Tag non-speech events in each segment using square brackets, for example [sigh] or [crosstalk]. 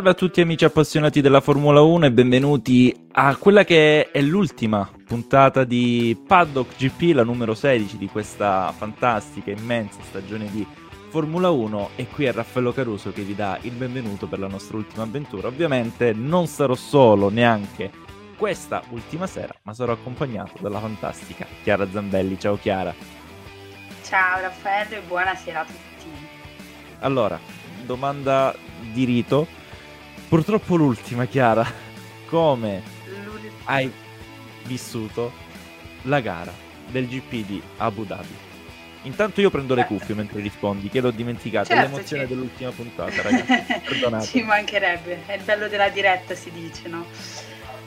Salve a tutti amici appassionati della Formula 1 e benvenuti a quella che è l'ultima puntata di Paddock GP, la numero 16 di questa fantastica, immensa stagione di Formula 1 e qui è Raffaello Caruso che vi dà il benvenuto per la nostra ultima avventura. Ovviamente non sarò solo neanche questa ultima sera, ma sarò accompagnato dalla fantastica Chiara Zambelli. Ciao Chiara. Ciao Raffaello e buonasera a tutti. Allora, domanda di rito. Purtroppo l'ultima, Chiara. Come hai vissuto la gara del GP di Abu Dhabi? Intanto io prendo le cuffie mentre rispondi, che l'ho dimenticato. Certo, l'emozione sì. dell'ultima puntata, ragazzi. [laughs] Ci mancherebbe, è il bello della diretta, si dice, no?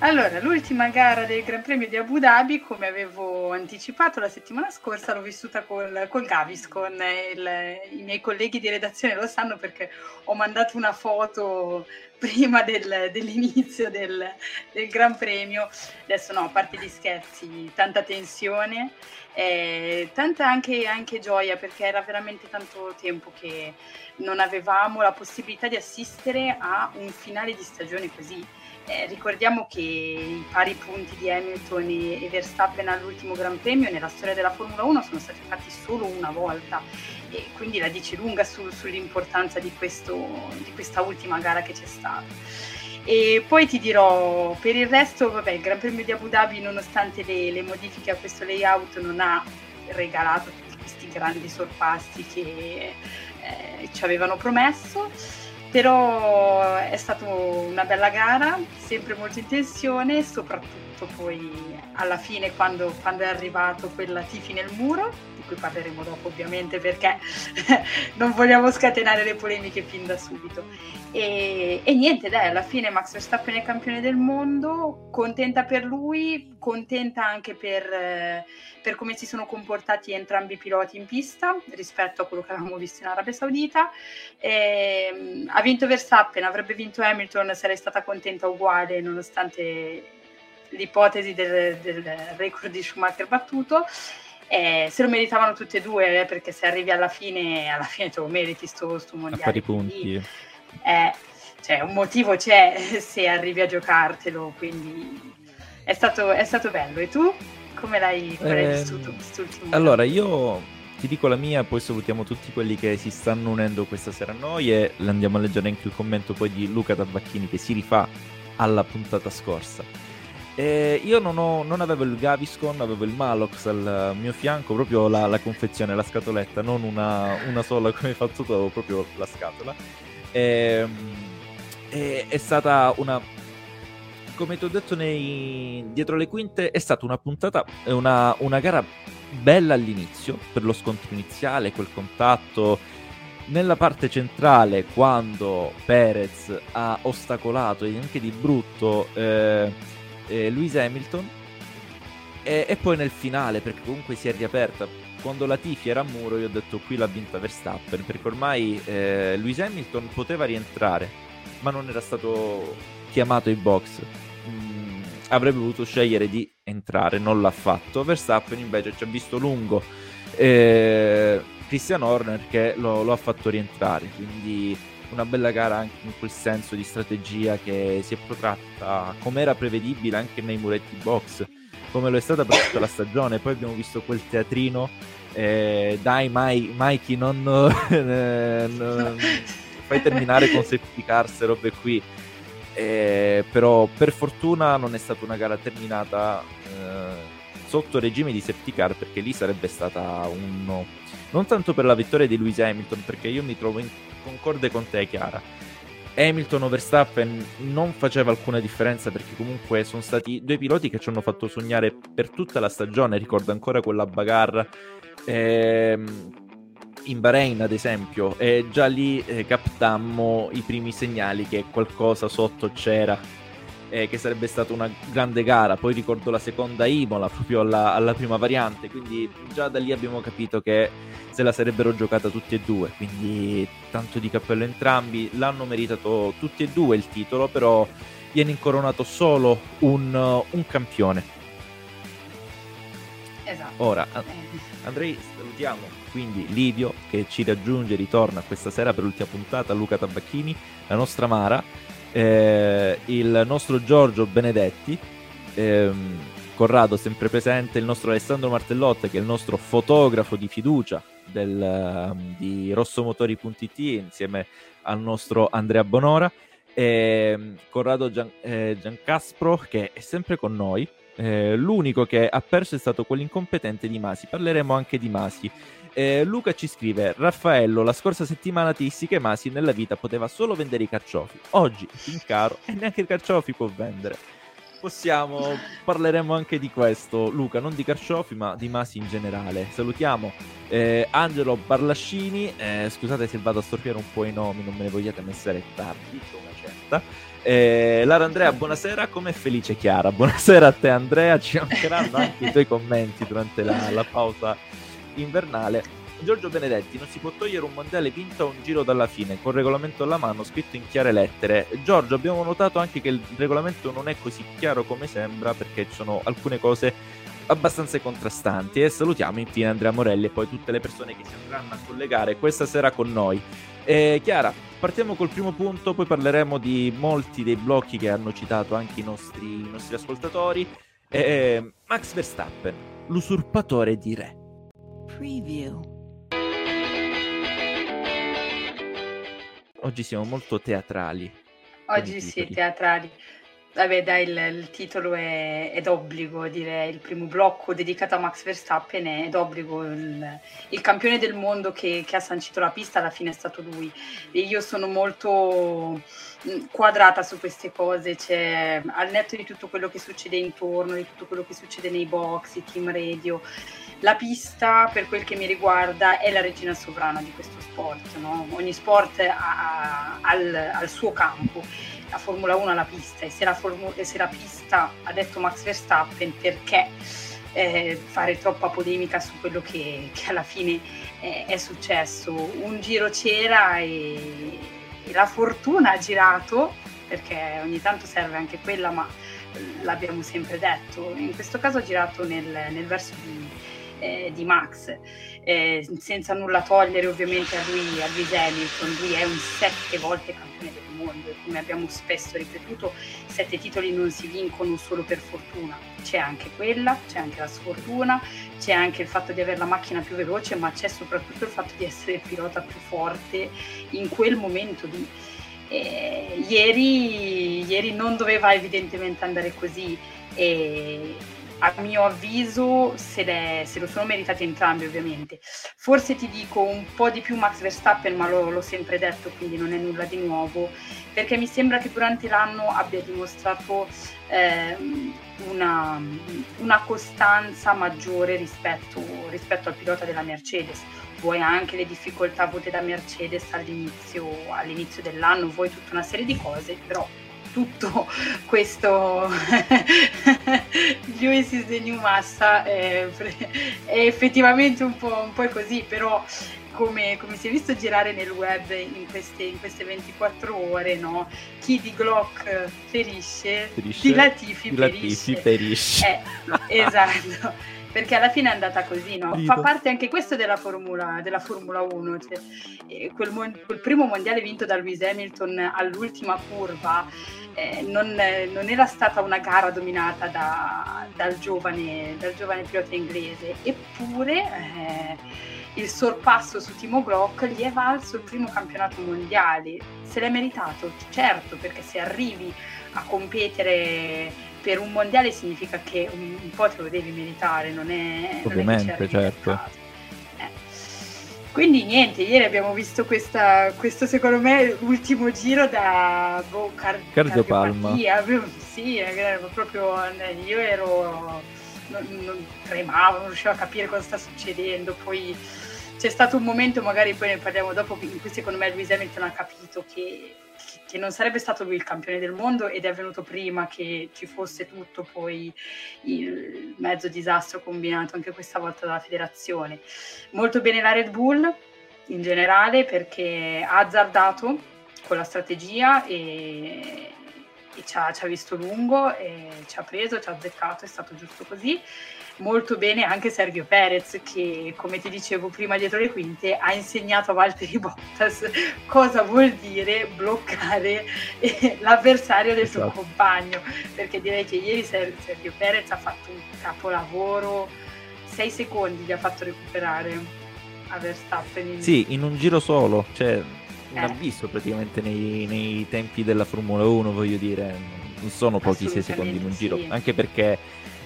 Allora, l'ultima gara del Gran Premio di Abu Dhabi, come avevo anticipato la settimana scorsa, l'ho vissuta col, col Gaviscon. Il, I miei colleghi di redazione lo sanno perché ho mandato una foto [laughs] prima del, dell'inizio del, del, Gran Premio. Adesso no, a parte gli scherzi, tanta tensione, eh, tanta anche, anche gioia perché era veramente tanto tempo che non avevamo la possibilità di assistere a un finale di stagione così eh, ricordiamo che i pari punti di Hamilton e, Verstappen all'ultimo Gran Premio nella storia della Formula 1 sono stati fatti solo una volta e quindi la dice lunga su, sull'importanza di, questo, di questa ultima gara che c'è stata. E poi ti dirò, per il resto, vabbè, il Gran Premio di Abu Dhabi, nonostante le, le modifiche a questo layout, non ha regalato tutti questi grandi sorpassi che eh, ci avevano promesso però è stata una bella gara, sempre molto in tensione, soprattutto poi alla fine quando, quando è arrivato quella tifi nel muro, cui parleremo dopo ovviamente perché [laughs] non vogliamo scatenare le polemiche fin da subito. E, e, niente, dai, alla fine Max Verstappen è campione del mondo, contenta per lui, contenta anche per, per come si sono comportati entrambi i piloti in pista rispetto a quello che avevamo visto in Arabia Saudita. E, ha vinto Verstappen, avrebbe vinto Hamilton, sarei stata contenta uguale nonostante l'ipotesi del, del record di Schumacher battuto. Eh, se lo meritavano tutte e due, eh, perché se arrivi alla fine, alla fine te lo meriti sto, sto mondiale. A fare i punti. Quindi, eh, cioè, un motivo c'è [laughs] se arrivi a giocartelo, quindi è stato, è stato bello. E tu come l'hai, come l'hai eh, vissuto quest'ultimo? Allora, io ti dico la mia, poi salutiamo tutti quelli che si stanno unendo questa sera a noi e andiamo a leggere anche il commento poi di Luca Tabacchini che si rifà alla puntata scorsa. E io non, ho, non, avevo il Gaviscon, avevo il Malox al mio fianco, proprio la, la confezione, la scatoletta, non una, una, sola come hai fatto tu, proprio la scatola. E, ehm, e, è stata una, come ti ho detto nei, dietro le quinte, è stata una puntata, una, una gara bella all'inizio, per lo scontro iniziale, quel contatto nella parte centrale quando Perez ha ostacolato e anche di brutto eh, eh, Lewis Hamilton. E, e, poi nel finale perché comunque si è riaperta quando la Tifi era a muro io ho detto qui l'ha vinta Verstappen perché ormai eh, Lewis Hamilton poteva rientrare ma non era stato chiamato ai box. Mm, avrebbe voluto scegliere di entrare non l'ha fatto. Verstappen invece ci ha visto lungo. Eh, Christian Horner che lo, lo ha fatto rientrare quindi una bella gara anche in quel senso di strategia che si è protratta come era prevedibile anche nei muretti box, come lo è stata per tutta la stagione. Poi abbiamo visto quel teatrino, eh, dai Mai, Mikey non, eh, [laughs] non, [laughs] fai terminare con safety cars e robe qui. Eh, però per fortuna non è stata una gara terminata eh, sotto regime di safety car perché lì sarebbe stata un non tanto per la vittoria di Lewis Hamilton perché io mi trovo in concorde con te, Chiara. Hamilton o non faceva alcuna differenza perché comunque sono stati due piloti che ci hanno fatto sognare per tutta la stagione. Ricordo ancora quella bagarre ehm, in Bahrain, ad esempio, e già lì eh, captammo i primi segnali che qualcosa sotto c'era eh, che sarebbe stata una grande gara. Poi ricordo la seconda Imola, proprio alla, alla, prima variante, quindi già da lì abbiamo capito che se la sarebbero giocata tutti e due. Quindi tanto di cappello entrambi, l'hanno meritato tutti e due il titolo, però viene incoronato solo un, un campione. Esatto. Ora, Andrei, salutiamo quindi Livio che ci raggiunge, ritorna questa sera per l'ultima puntata, Luca Tabacchini, la nostra Mara eh, il nostro Giorgio Benedetti, ehm, Corrado sempre presente, il nostro Alessandro Martellotte che è il nostro fotografo di fiducia del, um, di rossomotori.it insieme al nostro Andrea Bonora, e Corrado Gian, eh, Giancaspro che è sempre con noi. Eh, l'unico che ha perso è stato quell'incompetente di Masi. Parleremo anche di Masi. Eh, Luca ci scrive: Raffaello, la scorsa settimana ti dissi che Masi nella vita poteva solo vendere i carciofi. Oggi in caro e [laughs] neanche i carciofi può vendere. Possiamo, parleremo anche di questo, Luca, non di carciofi, ma di Masi in generale. Salutiamo eh, Angelo Barlascini. Eh, scusate se vado a storpiare un po' i nomi, non me ne vogliate messere tardi, una certa. Eh, Lara Andrea, buonasera, come felice Chiara? Buonasera a te Andrea, ci mancheranno anche i tuoi commenti durante la, la pausa invernale. Giorgio Benedetti non si può togliere un mondiale vinto a un giro dalla fine, con regolamento alla mano scritto in chiare lettere. Giorgio, abbiamo notato anche che il regolamento non è così chiaro come sembra perché ci sono alcune cose abbastanza contrastanti e salutiamo infine Andrea Morelli e poi tutte le persone che si andranno a collegare questa sera con noi. Eh, Chiara, partiamo col primo punto, poi parleremo di molti dei blocchi che hanno citato anche i nostri, i nostri ascoltatori. Eh, Max Verstappen, l'usurpatore di re. Preview. Oggi siamo molto teatrali. Oggi sì, teatrali. Vabbè, dai, il, il titolo è, è, d'obbligo, direi. Il primo blocco dedicato a Max Verstappen è d'obbligo. Il, il campione del mondo che, che, ha sancito la pista alla fine è stato lui. E io sono molto mm, quadrata su queste cose. Cioè, al netto di tutto quello che succede intorno, di tutto quello che succede nei box, i team radio la pista, per quel che mi riguarda, è la regina sovrana di questo sport. No? Ogni sport ha, ha, al, al, suo campo. La Formula 1 ha la pista e se la, formu- se la pista ha detto Max Verstappen perché eh, fare troppa polemica su quello che, che alla fine è, è, successo. Un giro c'era e, e la fortuna ha girato, perché ogni tanto serve anche quella, ma l'abbiamo sempre detto. In questo caso ha girato nel, nel verso di, eh, di Max, eh, senza nulla togliere ovviamente a lui, a Lewis Hamilton, lui è un sette volte campione del mondo e come abbiamo spesso ripetuto, sette titoli non si vincono solo per fortuna, c'è anche quella, c'è anche la sfortuna, c'è anche il fatto di avere la macchina più veloce, ma c'è soprattutto il fatto di essere il pilota più forte in quel momento lì. Eh, ieri, ieri non doveva evidentemente andare così e, a mio avviso se, se, lo sono meritati entrambi ovviamente. Forse ti dico un po' di più Max Verstappen, ma lo, l'ho sempre detto, quindi non è nulla di nuovo, perché mi sembra che durante l'anno abbia dimostrato eh, una, una, costanza maggiore rispetto, rispetto al pilota della Mercedes vuoi anche le difficoltà avute da Mercedes all'inizio, all'inizio, dell'anno, vuoi tutta una serie di cose, però tutto questo Lewis is the new massa è, è effettivamente un po', un po', così, però come, come, si è visto girare nel web in queste, in queste 24 ore, no? chi di Glock ferisce, ferisce di Latifi, di Latifi ferisce. Eh, esatto perché alla fine è andata così, no? Fa parte anche questo della Formula, della Formula 1, cioè, eh, quel, quel, primo mondiale vinto da Lewis Hamilton all'ultima curva eh, non, non, era stata una gara dominata da, dal, giovane, dal, giovane, pilota inglese, eppure eh, il sorpasso su Timo Glock gli è valso il primo campionato mondiale. Se l'è meritato, certo, perché se arrivi a competere per un mondiale significa che un, un po' te lo devi meritare, non è... Ovviamente, non è certo. Eh. Quindi niente, ieri abbiamo visto questa, questo secondo me ultimo giro da boh, car- Cardiopalma. Sì, proprio io ero non, non tremavo, non riuscivo a capire cosa sta succedendo, poi c'è stato un momento, magari poi ne parliamo dopo, in cui secondo me Luis Hamilton ha capito che che non sarebbe stato lui il campione del mondo ed è avvenuto prima che ci fosse tutto poi il mezzo disastro combinato anche questa volta dalla federazione. Molto bene la Red Bull in generale perché ha azzardato con la strategia e e ci, ha, ci ha visto lungo, ci ha preso, ci ha azzeccato, è stato giusto così molto bene anche Sergio Perez che come ti dicevo prima dietro le quinte ha insegnato a Valtteri [laughs] Bottas cosa vuol dire bloccare eh, l'avversario del esatto. suo compagno perché direi che ieri Sergio Perez ha fatto un capolavoro 6 secondi gli ha fatto recuperare a Verstappen in... sì in un giro solo cioè un eh. abisso praticamente nei, nei tempi della Formula 1 voglio dire non sono pochi 6 secondi in un giro sì. anche perché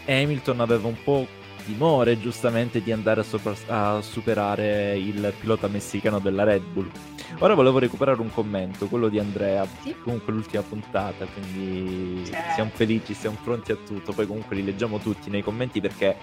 Hamilton aveva un po' timore giustamente di andare a, sopra- a, superare il pilota messicano della Red Bull. Ora volevo recuperare un commento, quello di Andrea, sì. comunque l'ultima puntata, quindi certo. siamo felici, siamo pronti a tutto, poi comunque li leggiamo tutti nei commenti perché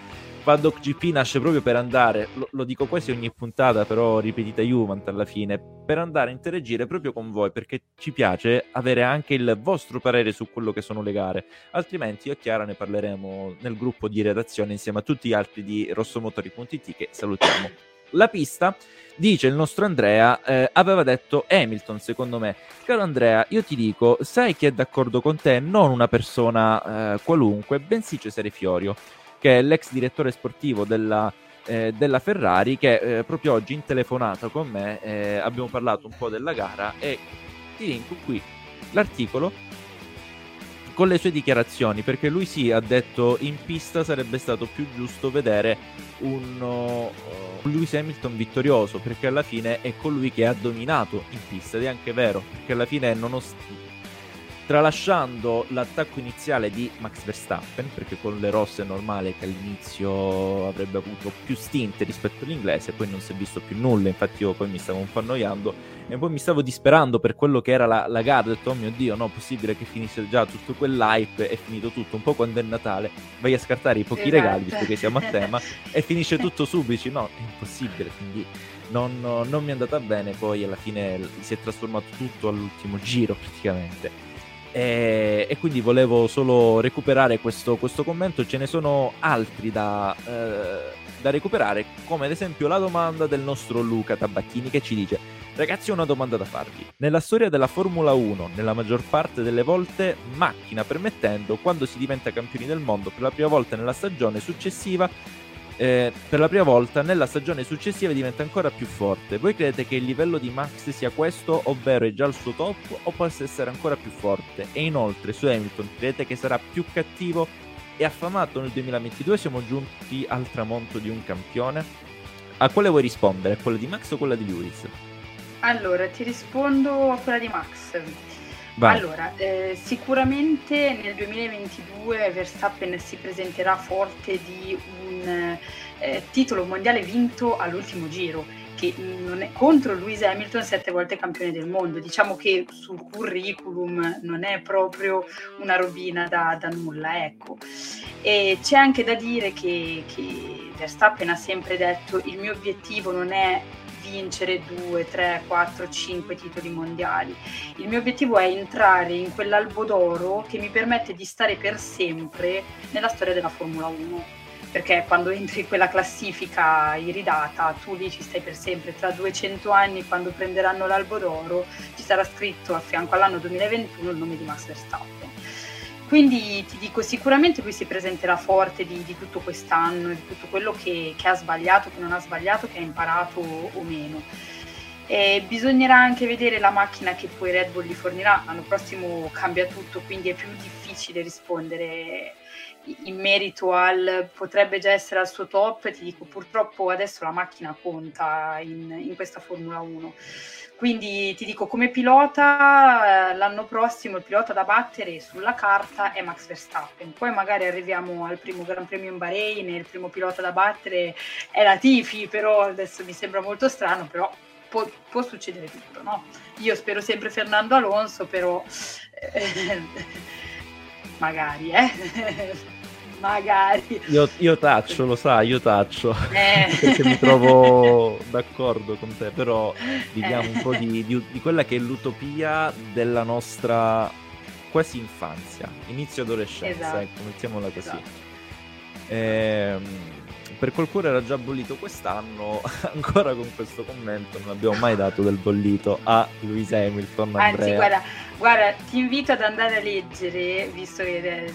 Paddock GP nasce proprio per andare, lo, lo, dico quasi ogni puntata, però ripetita Juvent alla fine, per andare a interagire proprio con voi, perché ci piace avere anche il vostro parere su quello che sono le gare. Altrimenti io e Chiara ne parleremo nel gruppo di redazione insieme a tutti gli altri di rossomotori.it che salutiamo. La pista, dice il nostro Andrea, eh, aveva detto Hamilton secondo me. Caro Andrea, io ti dico, sai chi è d'accordo con te? Non una persona eh, qualunque, bensì Cesare Fiorio che è l'ex direttore sportivo della, eh, della Ferrari, che eh, proprio oggi in telefonata con me eh, abbiamo parlato un po' della gara e ti linko qui l'articolo con le sue dichiarazioni, perché lui sì ha detto in pista sarebbe stato più giusto vedere un uh, Lewis Hamilton vittorioso, perché alla fine è colui che ha dominato in pista ed è anche vero, perché alla fine nonostante tralasciando l'attacco iniziale di Max Verstappen, perché con le rosse è normale che all'inizio avrebbe avuto più stinte rispetto all'inglese, poi non si è visto più nulla, infatti io poi mi stavo un po' annoiando e poi mi stavo disperando per quello che era la, la gara, ho detto oh mio dio no, possibile che finisse già tutto quell'hype, è finito tutto, un po' quando è Natale, vai a scartare i pochi esatto. regali, visto che siamo a tema, e finisce tutto [laughs] subito, no, è impossibile, quindi... Non, non, mi è andata bene, poi alla fine si è trasformato tutto all'ultimo giro praticamente. E, e, quindi volevo solo recuperare questo, questo, commento. Ce ne sono altri da, eh, da, recuperare, come ad esempio la domanda del nostro Luca Tabacchini che ci dice: Ragazzi, ho una domanda da farvi. Nella storia della Formula 1, nella maggior parte delle volte, macchina permettendo, quando si diventa campioni del mondo per la prima volta nella stagione successiva, eh, per la prima volta nella stagione successiva diventa ancora più forte. Voi credete che il livello di Max sia questo, ovvero è già al suo top, o possa essere ancora più forte? E inoltre su Hamilton credete che sarà più cattivo e affamato nel 2022? Siamo giunti al tramonto di un campione? A quale vuoi rispondere? Quella di Max o quella di Lewis? Allora, ti rispondo a quella di Max. Vai. Allora, eh, sicuramente nel 2022 Verstappen si presenterà forte di un eh, titolo mondiale vinto all'ultimo giro, che non è contro Lewis Hamilton, sette volte campione del mondo. Diciamo che sul curriculum non è proprio una robina da, da nulla, ecco. E c'è anche da dire che, che Verstappen ha sempre detto il mio obiettivo non è vincere 2, 3, 4, 5 titoli mondiali. Il mio obiettivo è entrare in quell'albo d'oro che mi permette di stare per sempre nella storia della Formula 1 perché quando entri in quella classifica iridata tu lì ci stai per sempre, tra 200 anni quando prenderanno l'albo d'oro ci sarà scritto a fianco all'anno 2021 il nome di Max Verstappen. Quindi ti dico, sicuramente lui si presenterà forte di, di tutto quest'anno, di tutto quello che, che, ha sbagliato, che non ha sbagliato, che ha imparato o meno. E bisognerà anche vedere la macchina che poi Red Bull gli fornirà. L'anno prossimo cambia tutto, quindi è più difficile rispondere in merito al potrebbe già essere al suo top. Ti dico, purtroppo adesso la macchina conta in, in questa Formula 1 quindi ti dico, come pilota, eh, l'anno prossimo il pilota da battere sulla carta è Max Verstappen. Poi magari arriviamo al primo Gran Premio in Bahrain e il primo pilota da battere è la Tifi, però adesso mi sembra molto strano, però può, può succedere tutto, no? Io spero sempre Fernando Alonso, però eh, [laughs] magari, eh [laughs] magari. Io, io, taccio, lo sai, io taccio, eh. [laughs] perché mi trovo d'accordo con te, però viviamo eh. un po' di, di, di, quella che è l'utopia della nostra quasi infanzia, inizio adolescenza, esatto. ecco, mettiamola così. Esatto. Ehm, per qualcuno era già bollito quest'anno, [laughs] ancora con questo commento non abbiamo mai dato del bollito a Lewis Hamilton. Andrea. Anzi, guarda, guarda, ti invito ad andare a leggere, visto che eh,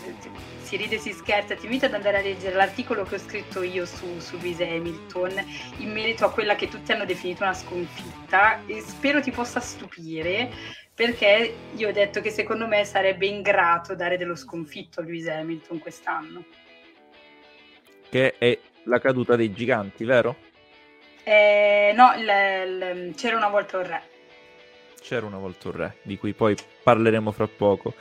si ride e si scherza, ti invito ad andare a leggere l'articolo che ho scritto io su, su Lewis Hamilton in merito a quella che tutti hanno definito una sconfitta e spero ti possa stupire perché io ho detto che secondo me sarebbe ingrato dare dello sconfitto a Lewis Hamilton quest'anno. Che è la caduta dei giganti, vero? Eh, no, l- l- c'era una volta un re. C'era una volta un re, di cui poi parleremo fra poco.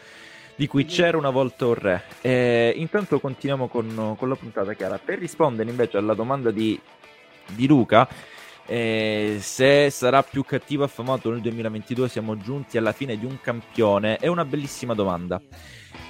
Di cui mm. c'era una volta un re. Eh, intanto continuiamo con, con, la puntata, Chiara. Per rispondere invece alla domanda di, di Luca, eh, se sarà più cattivo affamato nel 2022 siamo giunti alla fine di un campione è una bellissima domanda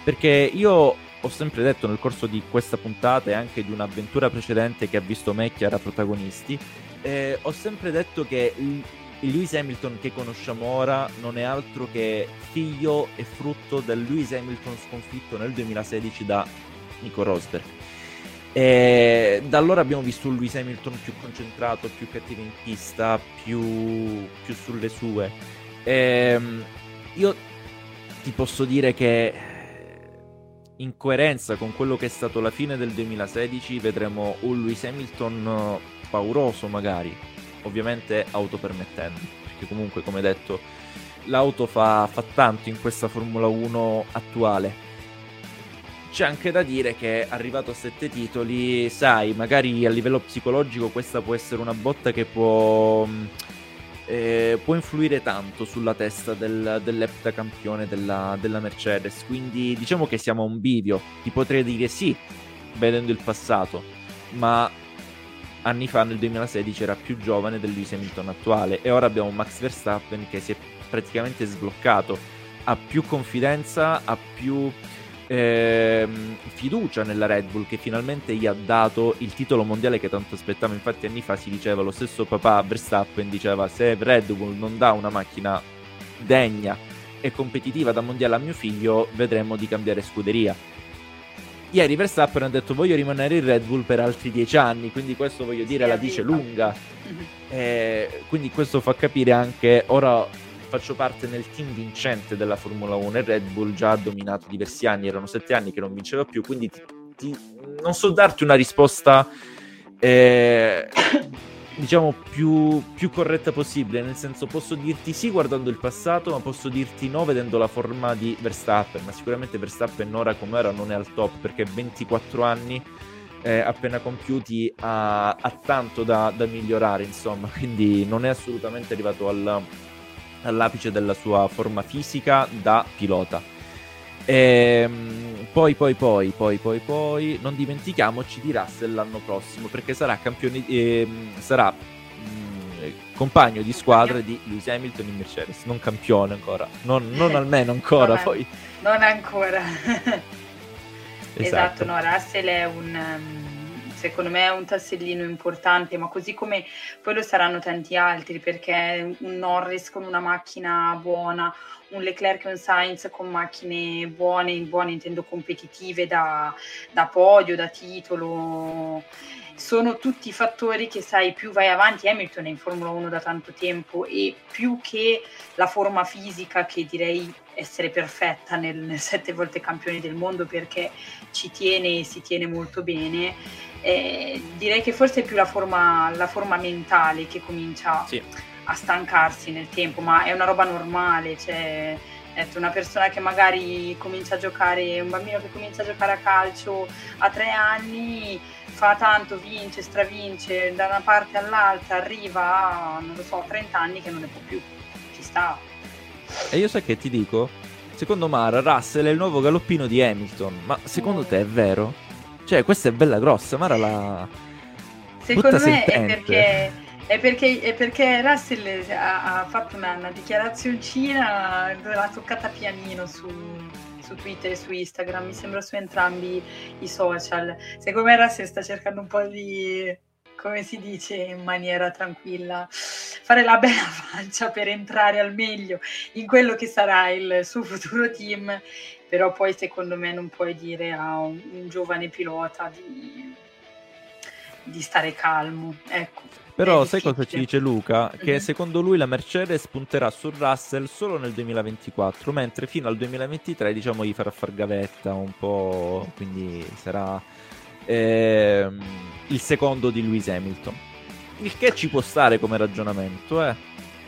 perché io ho sempre detto nel corso di questa puntata e anche di un'avventura precedente che ha visto me e Chiara protagonisti eh, ho sempre detto che il, Lewis Hamilton che conosciamo ora non è altro che figlio e frutto del Lewis Hamilton sconfitto nel 2016 da Nico Rosberg e da allora abbiamo visto un Lewis Hamilton più concentrato, più cattivo in pista, più, più sulle sue. E ehm, io ti posso dire che in coerenza con quello che è stato la fine del 2016 vedremo un Lewis Hamilton pauroso magari, ovviamente autopermettendo, perché comunque come detto l'auto fa, fa tanto in questa Formula 1 attuale. C'è anche da dire che arrivato a sette titoli, sai, magari a livello psicologico questa può essere una botta che può, eh, può influire tanto sulla testa del, dell'eptacampione della, della Mercedes. Quindi diciamo che siamo a un bivio. Ti potrei dire sì, vedendo il passato, ma anni fa nel 2016 era più giovane del Lewis Hamilton attuale e ora abbiamo Max Verstappen che si è praticamente sbloccato, ha più confidenza, ha più ehm, fiducia nella Red Bull che finalmente gli ha dato il titolo mondiale che tanto aspettava. Infatti, anni fa si diceva lo stesso papà Verstappen diceva: Se Red Bull non dà una macchina degna e competitiva da mondiale a mio figlio, vedremo di cambiare scuderia. Ieri Verstappen ha detto voglio rimanere in Red Bull per altri dieci anni, quindi questo voglio dire la dice lunga. Mhm. Eh, quindi questo fa capire anche ora faccio parte nel team vincente della Formula 1 e Red Bull già ha dominato diversi anni, erano sette anni che non vinceva più, quindi ti, ti, non so darti una risposta eh, diciamo più, più, corretta possibile, nel senso posso dirti sì guardando il passato, ma posso dirti no vedendo la forma di Verstappen, ma sicuramente Verstappen ora come era non è al top perché 24 anni eh, appena compiuti ha, ha tanto da, da, migliorare, insomma, quindi non è assolutamente arrivato al all'apice della sua forma fisica da pilota. E, ehm, poi, poi, poi, poi, poi, poi, non dimentichiamoci di Russell l'anno prossimo perché sarà campione, eh, sarà mh, mm, compagno di squadra di Lewis Hamilton in Mercedes, non campione ancora, non, non [laughs] almeno ancora. non, poi. non ancora. esatto. esatto, no, Russell è un. Um secondo me è un tassellino importante, ma così come poi lo saranno tanti altri, perché un Norris con una macchina buona, un Leclerc e un Sainz con macchine buone, buone intendo competitive da, da podio, da titolo, sono tutti fattori che sai più vai avanti Hamilton è in Formula 1 da tanto tempo e più che la forma fisica che direi essere perfetta nel, nel sette volte campione del mondo perché ci tiene e si tiene molto bene eh, direi che forse è più la forma, la forma mentale che comincia sì. a stancarsi nel tempo, ma è una roba normale, cioè ecco, una persona che magari comincia a giocare, un bambino che comincia a giocare a calcio a tre anni, fa tanto, vince, stravince da una parte all'altra, arriva a, non lo so, 30 anni che non ne può più, ci sta. E io sai che ti dico? Secondo Mara, Russell è il nuovo galoppino di Hamilton, ma secondo mm. te è vero? Cioè, questa è bella grossa, Mara la... Secondo me è perché, è perché, è perché Russell ha, ha fatto una, una dichiarazioncina, l'ha toccata pianino su, su Twitter e su Instagram, mi sembra su entrambi i social. Secondo me Russell sta cercando un po' di, come si dice in maniera tranquilla, fare la bella [laughs] faccia per entrare al meglio in quello che sarà il suo futuro team però poi secondo me non puoi dire a un, un giovane pilota di, di stare calmo. Ecco. Però sai cosa ci dice Luca? Che mm-hmm. secondo lui la Mercedes punterà su Russell solo nel 2024, mentre fino al 2023 diciamo gli farà far gavetta un po', quindi sarà ehm, il secondo di Lewis Hamilton. Il che ci può stare come ragionamento, eh.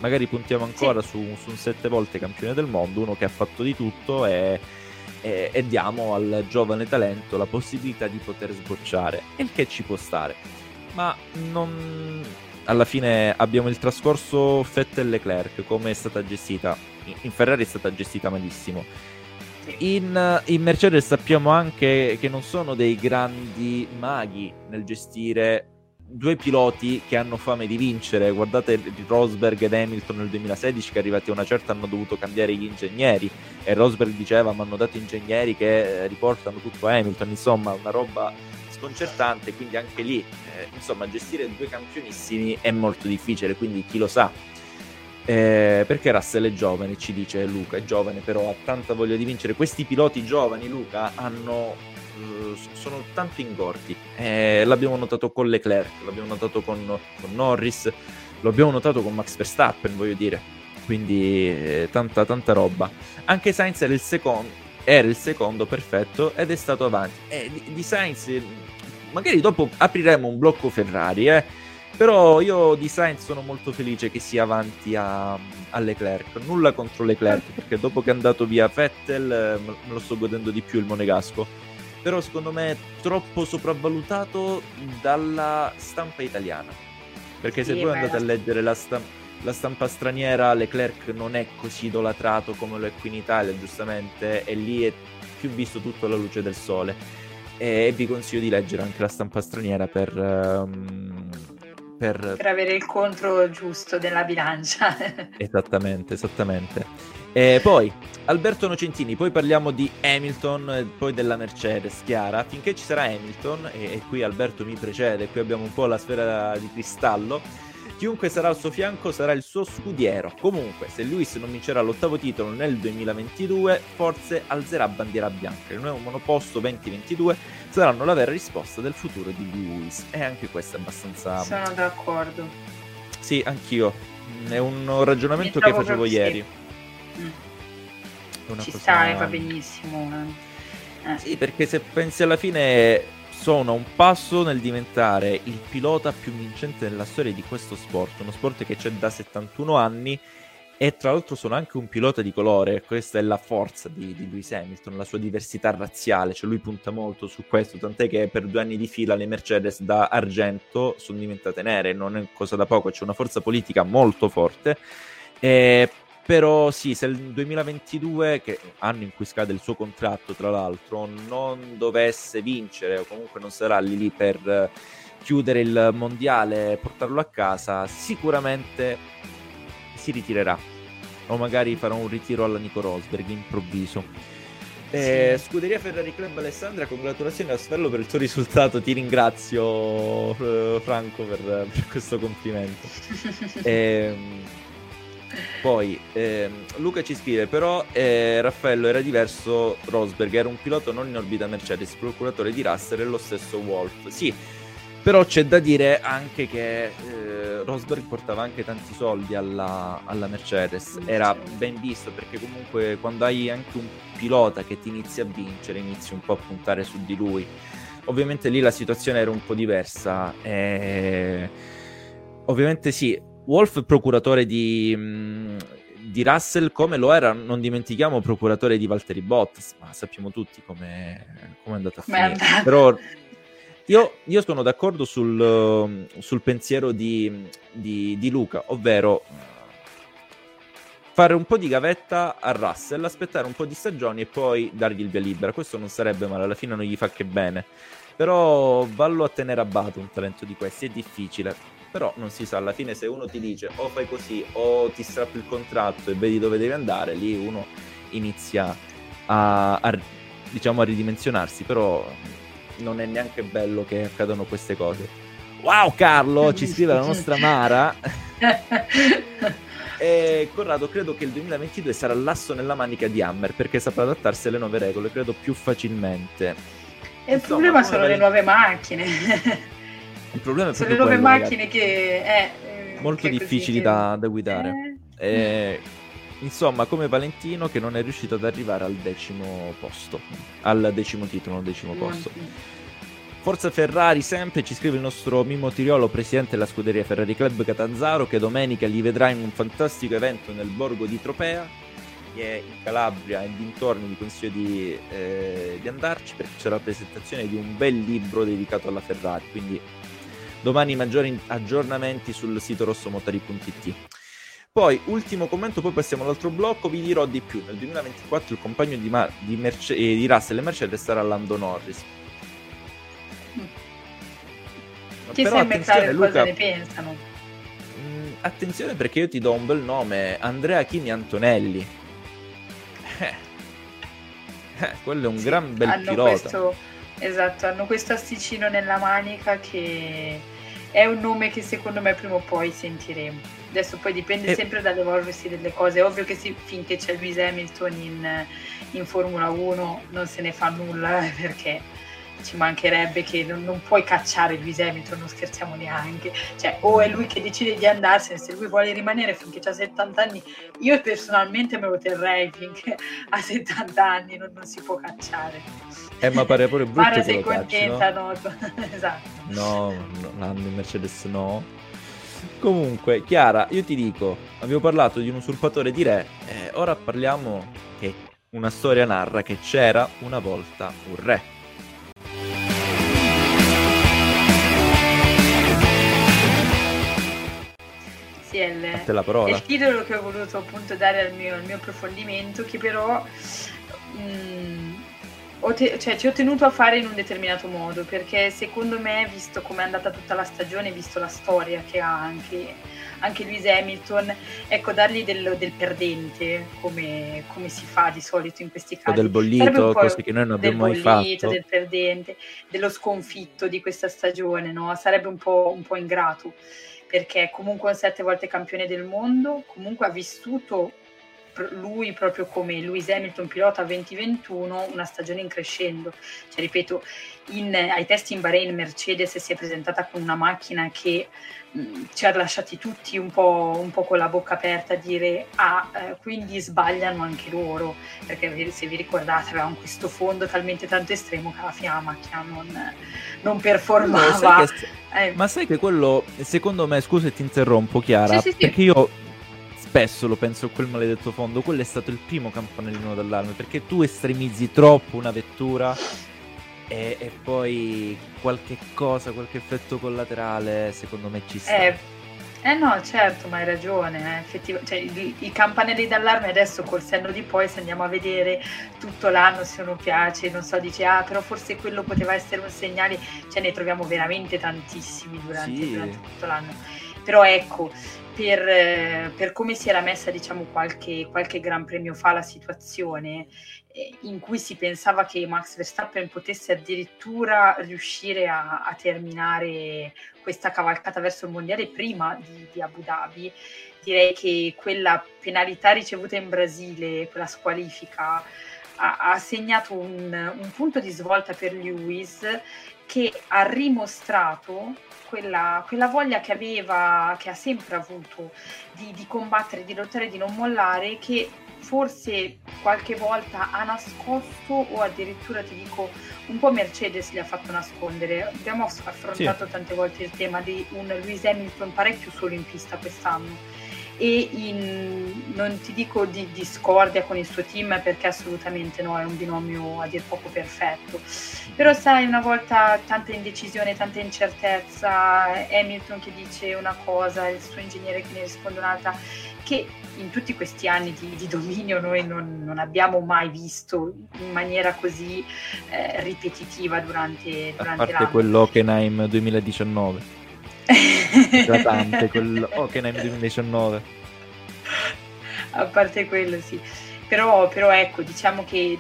Magari puntiamo ancora sì. su, su, un sette volte campione del mondo, uno che ha fatto di tutto e, e, e diamo al giovane talento la possibilità di poter sbocciare. Il che ci può stare ma non... alla fine abbiamo il trascorso Vettel-Leclerc, come è stata gestita. In Ferrari è stata gestita malissimo. In, in, Mercedes sappiamo anche che non sono dei grandi maghi nel gestire due piloti che hanno fame di vincere. Guardate Rosberg ed Hamilton nel 2016 che arrivati a una certa hanno dovuto cambiare gli ingegneri e Rosberg diceva mi hanno dato ingegneri che riportano tutto a Hamilton, insomma una roba sconcertante, quindi anche lì, eh, insomma, gestire due campionissimi è molto difficile, quindi chi lo sa. Eh, perché Russell è giovane, ci dice Luca, è giovane, però ha tanta voglia di vincere. Questi piloti giovani, Luca, hanno, eh, sono tanto ingordi. Eh, l'abbiamo notato con Leclerc, l'abbiamo notato con, con Norris, lo abbiamo notato con Max Verstappen, voglio dire. Quindi eh, tanta, tanta roba. Anche Sainz era il secondo, era il secondo perfetto ed è stato avanti. E di, di Sainz magari dopo apriremo un blocco Ferrari, eh. Però io di Sainz sono molto felice che sia avanti a, a Leclerc. Nulla contro Leclerc, perché dopo che è andato via Vettel me lo sto godendo di più il Monegasco. Però secondo me è troppo sopravvalutato dalla stampa italiana. Perché se sì, voi andate a leggere la, stampa, la stampa straniera, Leclerc non è così idolatrato come lo è qui in Italia, giustamente, e lì è più visto tutto alla luce del sole e vi consiglio di leggere anche la stampa straniera per, um, per... per avere il contro giusto della bilancia. [laughs] esattamente, esattamente. E poi Alberto Nocentini, poi parliamo di Hamilton e poi della Mercedes, Chiara. Finché ci sarà Hamilton, e, e qui Alberto mi precede, qui abbiamo un po' la sfera di cristallo Chiunque sarà al suo fianco sarà il suo scudiero. Comunque, se Lewis non vincerà l'ottavo titolo nel 2022, forse alzerà bandiera bianca. Il nuovo monoposto 2022 saranno la vera risposta del futuro di Lewis. E anche questo è abbastanza. Sono d'accordo. Sì, anch'io. È un ragionamento che facevo ieri. Mm. Ci cosa... sta, va benissimo. Eh. Sì, perché se pensi alla fine sono a un passo nel diventare il pilota più vincente nella storia di questo sport, uno sport che c'è da 71 anni e tra l'altro sono anche un pilota di colore, questa è la forza di, di Lewis Hamilton, la sua diversità razziale, cioè lui punta molto su questo, tant'è che per due anni di fila le Mercedes da argento sono diventate nere, non è cosa da poco, c'è una forza politica molto forte. E però sì, se il 2022, che anno in cui scade il suo contratto tra l'altro, non dovesse vincere o comunque non sarà lì lì per chiudere il mondiale e portarlo a casa, sicuramente si ritirerà. O magari farà un ritiro alla Nico Rosberg improvviso. Eh, Scuderia Ferrari Club Alessandra, congratulazioni a Svello per il tuo risultato. Ti ringrazio, Franco, per, per questo complimento. [laughs] eh, poi ehm, Luca ci scrive: Però eh, Raffaello era diverso. Rosberg era un pilota non in orbita Mercedes, procuratore di Russell e lo stesso Wolf. Sì, però c'è da dire anche che eh, Rosberg portava anche tanti soldi alla, alla, Mercedes. Era ben visto perché comunque quando hai anche un pilota che ti inizia a vincere, inizi un po' a puntare su di lui. Ovviamente lì la situazione era un po' diversa. E... Ovviamente sì, Wolf procuratore di, mm, di, Russell come lo era, non dimentichiamo, procuratore di Valtteri Bottas, ma sappiamo tutti come è andata a finire. Però io, io, sono d'accordo sul, sul pensiero di, di, di, Luca, ovvero fare un po' di gavetta a Russell, aspettare un po' di stagioni e poi dargli il via libera. Questo non sarebbe male, alla fine non gli fa che bene. Però vallo a tenere a bado un talento di questi, è difficile però non si sa, alla fine se uno ti dice o fai così o ti strappi il contratto e vedi dove devi andare, lì uno inizia a, a, diciamo, a ridimensionarsi, però non è neanche bello che accadano queste cose. Wow Carlo, ci scrive la nostra Mara. [laughs] e Corrado, credo che il 2022 sarà l'asso nella manica di Hammer perché saprà adattarsi alle nuove regole, credo più facilmente. E il problema sono le nuove macchine. Il problema è Sono le nuove macchine che è eh, molto che difficili che... da, da, guidare. Eh... E, insomma, come Valentino che non è riuscito ad arrivare al decimo posto, al decimo titolo, al decimo posto. Forza Ferrari sempre, ci scrive il nostro Mimo Tiriolo, presidente della scuderia Ferrari Club Catanzaro, che domenica li vedrà in un fantastico evento nel borgo di Tropea, che è in Calabria e dintorni, vi consiglio di, eh, di andarci perché c'è la presentazione di un bel libro dedicato alla Ferrari, quindi domani maggiori aggiornamenti sul sito rossomotori.it. Poi, ultimo commento, poi passiamo all'altro blocco, vi dirò di più. Nel 2024 il compagno di, Ma- di, Merce- eh, di Russell e Mercedes sarà Lando Norris. Chi Però attenzione, Luca, cosa ne pensano. Mh, mm, attenzione perché io ti do un bel nome, Andrea Chini Antonelli. [laughs] Eh, eh, quello è un sì, gran bel pilota. Questo, esatto, hanno questo asticino nella manica che è un nome che secondo me prima o poi sentiremo. Adesso poi dipende e... sempre dall'evolversi delle cose. È ovvio che sì, finché c'è Lewis Hamilton in, in Formula 1 non se ne fa nulla perché ci mancherebbe che non, non, puoi cacciare Lewis Hamilton, non scherziamo neanche. Cioè, o è lui che decide di andarsene, se lui vuole rimanere finché ha 70 anni, io personalmente me lo terrei finché ha 70 anni, non, non si può cacciare. Eh, ma pare pure brutto Mara sei contenta, no? no? [laughs] esatto. No, no, Mercedes no. Comunque, Chiara, io ti dico, abbiamo parlato di un usurpatore di re, eh, ora parliamo che una storia narra che c'era una volta un re. Sì, è il, è il, titolo che ho voluto appunto dare al mio, al mio approfondimento, che però mh, mm, te- cioè, ci ho tenuto a fare in un determinato modo, perché secondo me, visto come è andata tutta la stagione, visto la storia che ha anche, anche Lewis Hamilton, ecco, dargli del, del perdente, come, come, si fa di solito in questi casi. O del bollito, cose che noi non abbiamo mai fatto. Del bollito, del perdente, dello sconfitto di questa stagione, no? Sarebbe un po', un po' ingrato perché comunque è un sette volte campione del mondo, comunque ha vissuto lui proprio come Lewis Hamilton pilota 2021 una stagione in crescendo. Cioè ripeto in, ai test in Bahrain Mercedes si è presentata con una macchina che ci ha lasciati tutti un po', un po', con la bocca aperta a dire ah eh, quindi sbagliano anche loro perché se vi ricordate avevamo questo fondo talmente tanto estremo che la macchina non, non performava no, sai che, eh. ma sai che quello secondo me scusa se ti interrompo Chiara sì, sì, sì. perché io spesso lo penso a quel maledetto fondo, quello è stato il primo campanellino d'allarme, perché tu estremizzi troppo una vettura e, e poi qualche cosa, qualche effetto collaterale, secondo me ci sta. Eh, eh no, certo, ma hai ragione, eh, effettivamente. Cioè, i, i, campanelli d'allarme adesso col senno di poi, se andiamo a vedere tutto l'anno, se uno piace, non so, dice, ah, però forse quello poteva essere un segnale, cioè ne troviamo veramente tantissimi durante, sì. durante tutto l'anno. Però ecco, per, per, come si era messa diciamo qualche, qualche gran premio fa la situazione eh, in cui si pensava che Max Verstappen potesse addirittura riuscire a, a terminare questa cavalcata verso il mondiale prima di, di, Abu Dhabi direi che quella penalità ricevuta in Brasile quella squalifica ha, ha segnato un, un punto di svolta per Lewis che ha rimostrato quella, quella, voglia che aveva, che ha sempre avuto di, di, combattere, di lottare, di non mollare, che forse qualche volta ha nascosto o addirittura ti dico un po' Mercedes gli ha fatto nascondere. Abbiamo affrontato sì. tante volte il tema di un Lewis Hamilton parecchio solo in pista quest'anno e in, non ti dico di discordia con il suo team perché assolutamente no, è un binomio a dir poco perfetto. Però sai, una volta tanta indecisione, tanta incertezza, Hamilton che dice una cosa, il suo ingegnere che ne risponde un'altra, che in tutti questi anni di, di dominio noi non, non, abbiamo mai visto in maniera così eh, ripetitiva durante, durante a parte l'anno. quell'Hockenheim 2019 eclatante quel Hockenheim 2019 a parte quello sì. Però, però, ecco diciamo che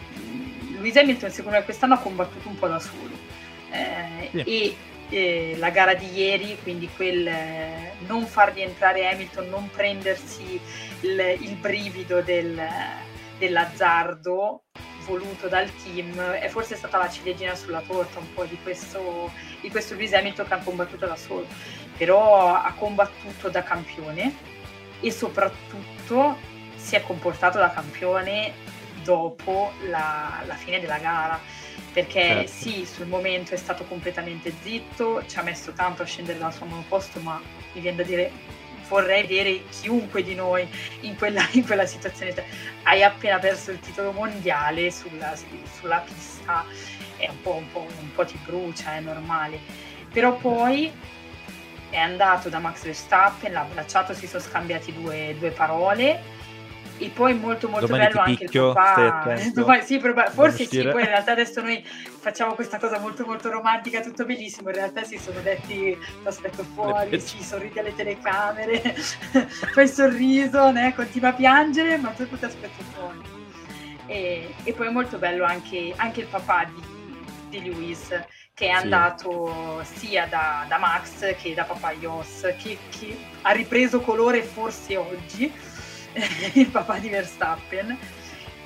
Lewis Hamilton secondo me quest'anno ha combattuto un po' da solo. Eh, sì. e eh, la gara di ieri quindi quel eh, non far rientrare Hamilton non prendersi il, il brivido del, dell'azzardo voluto dal team è forse stata la ciliegina sulla torta un po' di questo, di questo Lewis Hamilton che ha combattuto da solo, però ha combattuto da campione e soprattutto si è comportato da campione dopo la, la fine della gara perché certo. sì, sul momento è stato completamente zitto, ci ha messo tanto a scendere dal suo monoposto, ma mi viene da dire vorrei vedere chiunque di noi in quella, in quella situazione. Cioè, hai appena perso il titolo mondiale sulla, sulla pista, è un po', un, po', un po' ti brucia, è normale. Però poi è andato da Max Verstappen, l'ha abbracciato, si sono scambiati due, due parole e poi molto molto Domani bello anche picchio, il [laughs] papà Domani, sì, proba- forse sì poi in realtà adesso noi facciamo questa cosa molto molto romantica tutto bellissimo in realtà si sono detti aspetto fuori ci sorridi alle telecamere [laughs] fai il sorriso né? continua a piangere ma tu ti aspetto fuori e, e, poi è molto bello anche, anche il papà di, di Lewis che è andato sì. sia da, da, Max che da papà Yos che, che ha ripreso colore forse oggi il papà di Verstappen.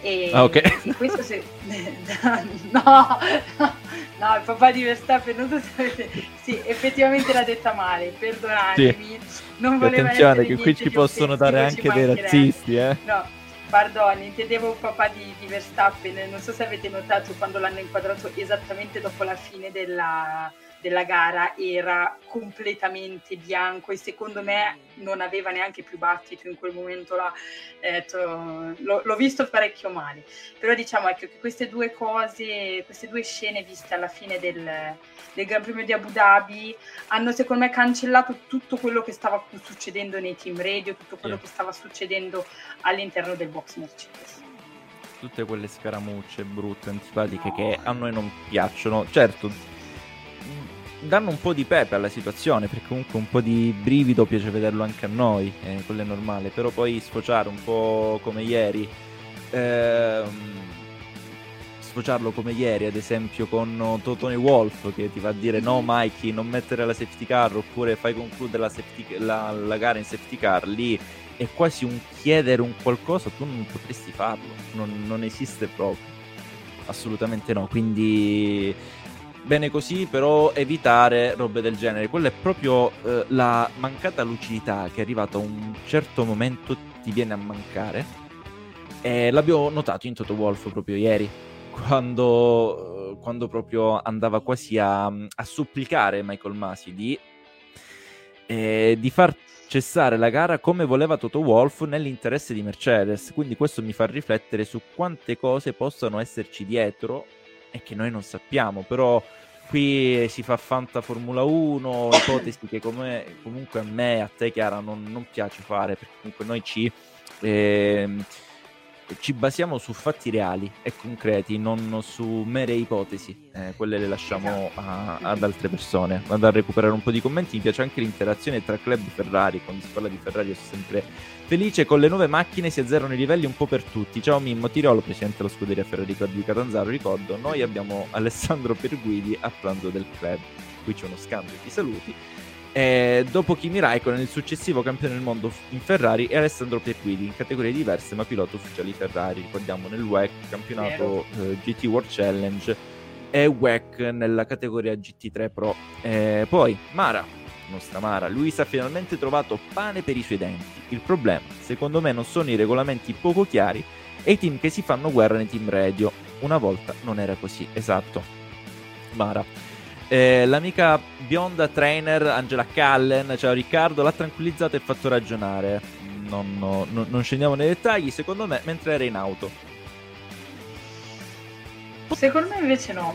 E, ah, ok. Questo se... [laughs] no, no, il papà di Verstappen, non so se avete... Sì, effettivamente l'ha detta male, perdonatemi. Sì. Non volevo Attenzione che qui ci possono dare anche dei razzisti, eh. No, pardon, intendevo il papà di, di, Verstappen, non so se avete notato quando l'hanno inquadrato esattamente dopo la fine della, della gara era completamente bianco e secondo me non aveva neanche più battito in quel momento là. Eh, l'ho, l'ho, visto parecchio male. Però diciamo ecco, che queste due cose, queste due scene viste alla fine del, del Gran Premio di Abu Dhabi hanno secondo me cancellato tutto quello che stava succedendo nei team radio, tutto quello yeah. che stava succedendo all'interno del box Mercedes tutte quelle scaramucce brutte, antipatiche no. che a noi non piacciono. Certo, danno un po' di pepe alla situazione, perché comunque un po' di brivido piace vederlo anche a noi, eh, quello è normale, però poi sfociare un po' come ieri, ehm, sfociarlo come ieri ad esempio con Totone Wolf che ti va a dire no Mikey non mettere la safety car oppure fai concludere la, safety, la, la gara in safety car, lì è quasi un chiedere un qualcosa, tu non potresti farlo, non, non esiste proprio, assolutamente no, quindi bene così, però evitare robe del genere. Quella è proprio eh, la mancata lucidità che è arrivata a un certo momento ti viene a mancare. E l'abbiamo notato in Toto Wolf proprio ieri, quando, eh, quando proprio andava quasi a, a supplicare Michael Masi di, eh, di far cessare la gara come voleva Toto Wolf nell'interesse di Mercedes. Quindi questo mi fa riflettere su quante cose possano esserci dietro e che noi non sappiamo, però qui si fa Fanta Formula 1, ipotesi che come, comunque a me, a te Chiara, non, non piace fare, perché comunque noi ci... Eh, ci basiamo su fatti reali e concreti, non su mere ipotesi. Eh, quelle le lasciamo a, ad altre persone. Vado a recuperare un po' di commenti. Mi piace anche l'interazione tra club Ferrari. Quando si parla di Ferrari, sono sempre felice. Con le nuove macchine si azzerano i livelli un po' per tutti. Ciao Mimmo Tirolo, presidente dello scuderia Ferrari Club di Catanzaro. Ricordo, noi abbiamo Alessandro Perguidi a pranzo del club. Qui c'è uno scambio di saluti. Eh, dopo Kimi Raikkonen, il successivo campione del mondo in Ferrari è Alessandro Pierguidi, in categorie diverse ma pilota ufficiali Ferrari. Ricordiamo nel WEC, campionato eh, GT World Challenge e WEC nella categoria GT3 Pro. Eh, poi Mara, nostra Mara, Luisa ha finalmente trovato pane per i suoi denti. Il problema, secondo me, non sono i regolamenti poco chiari e i team che si fanno guerra nei team radio. Una volta non era così, esatto. Mara. Eh, l'amica bionda trainer Angela Callen, ciao Riccardo, l'ha tranquillizzato e fatto ragionare. Non, no, no, non scendiamo nei dettagli, secondo me, mentre era in auto. Secondo me invece no.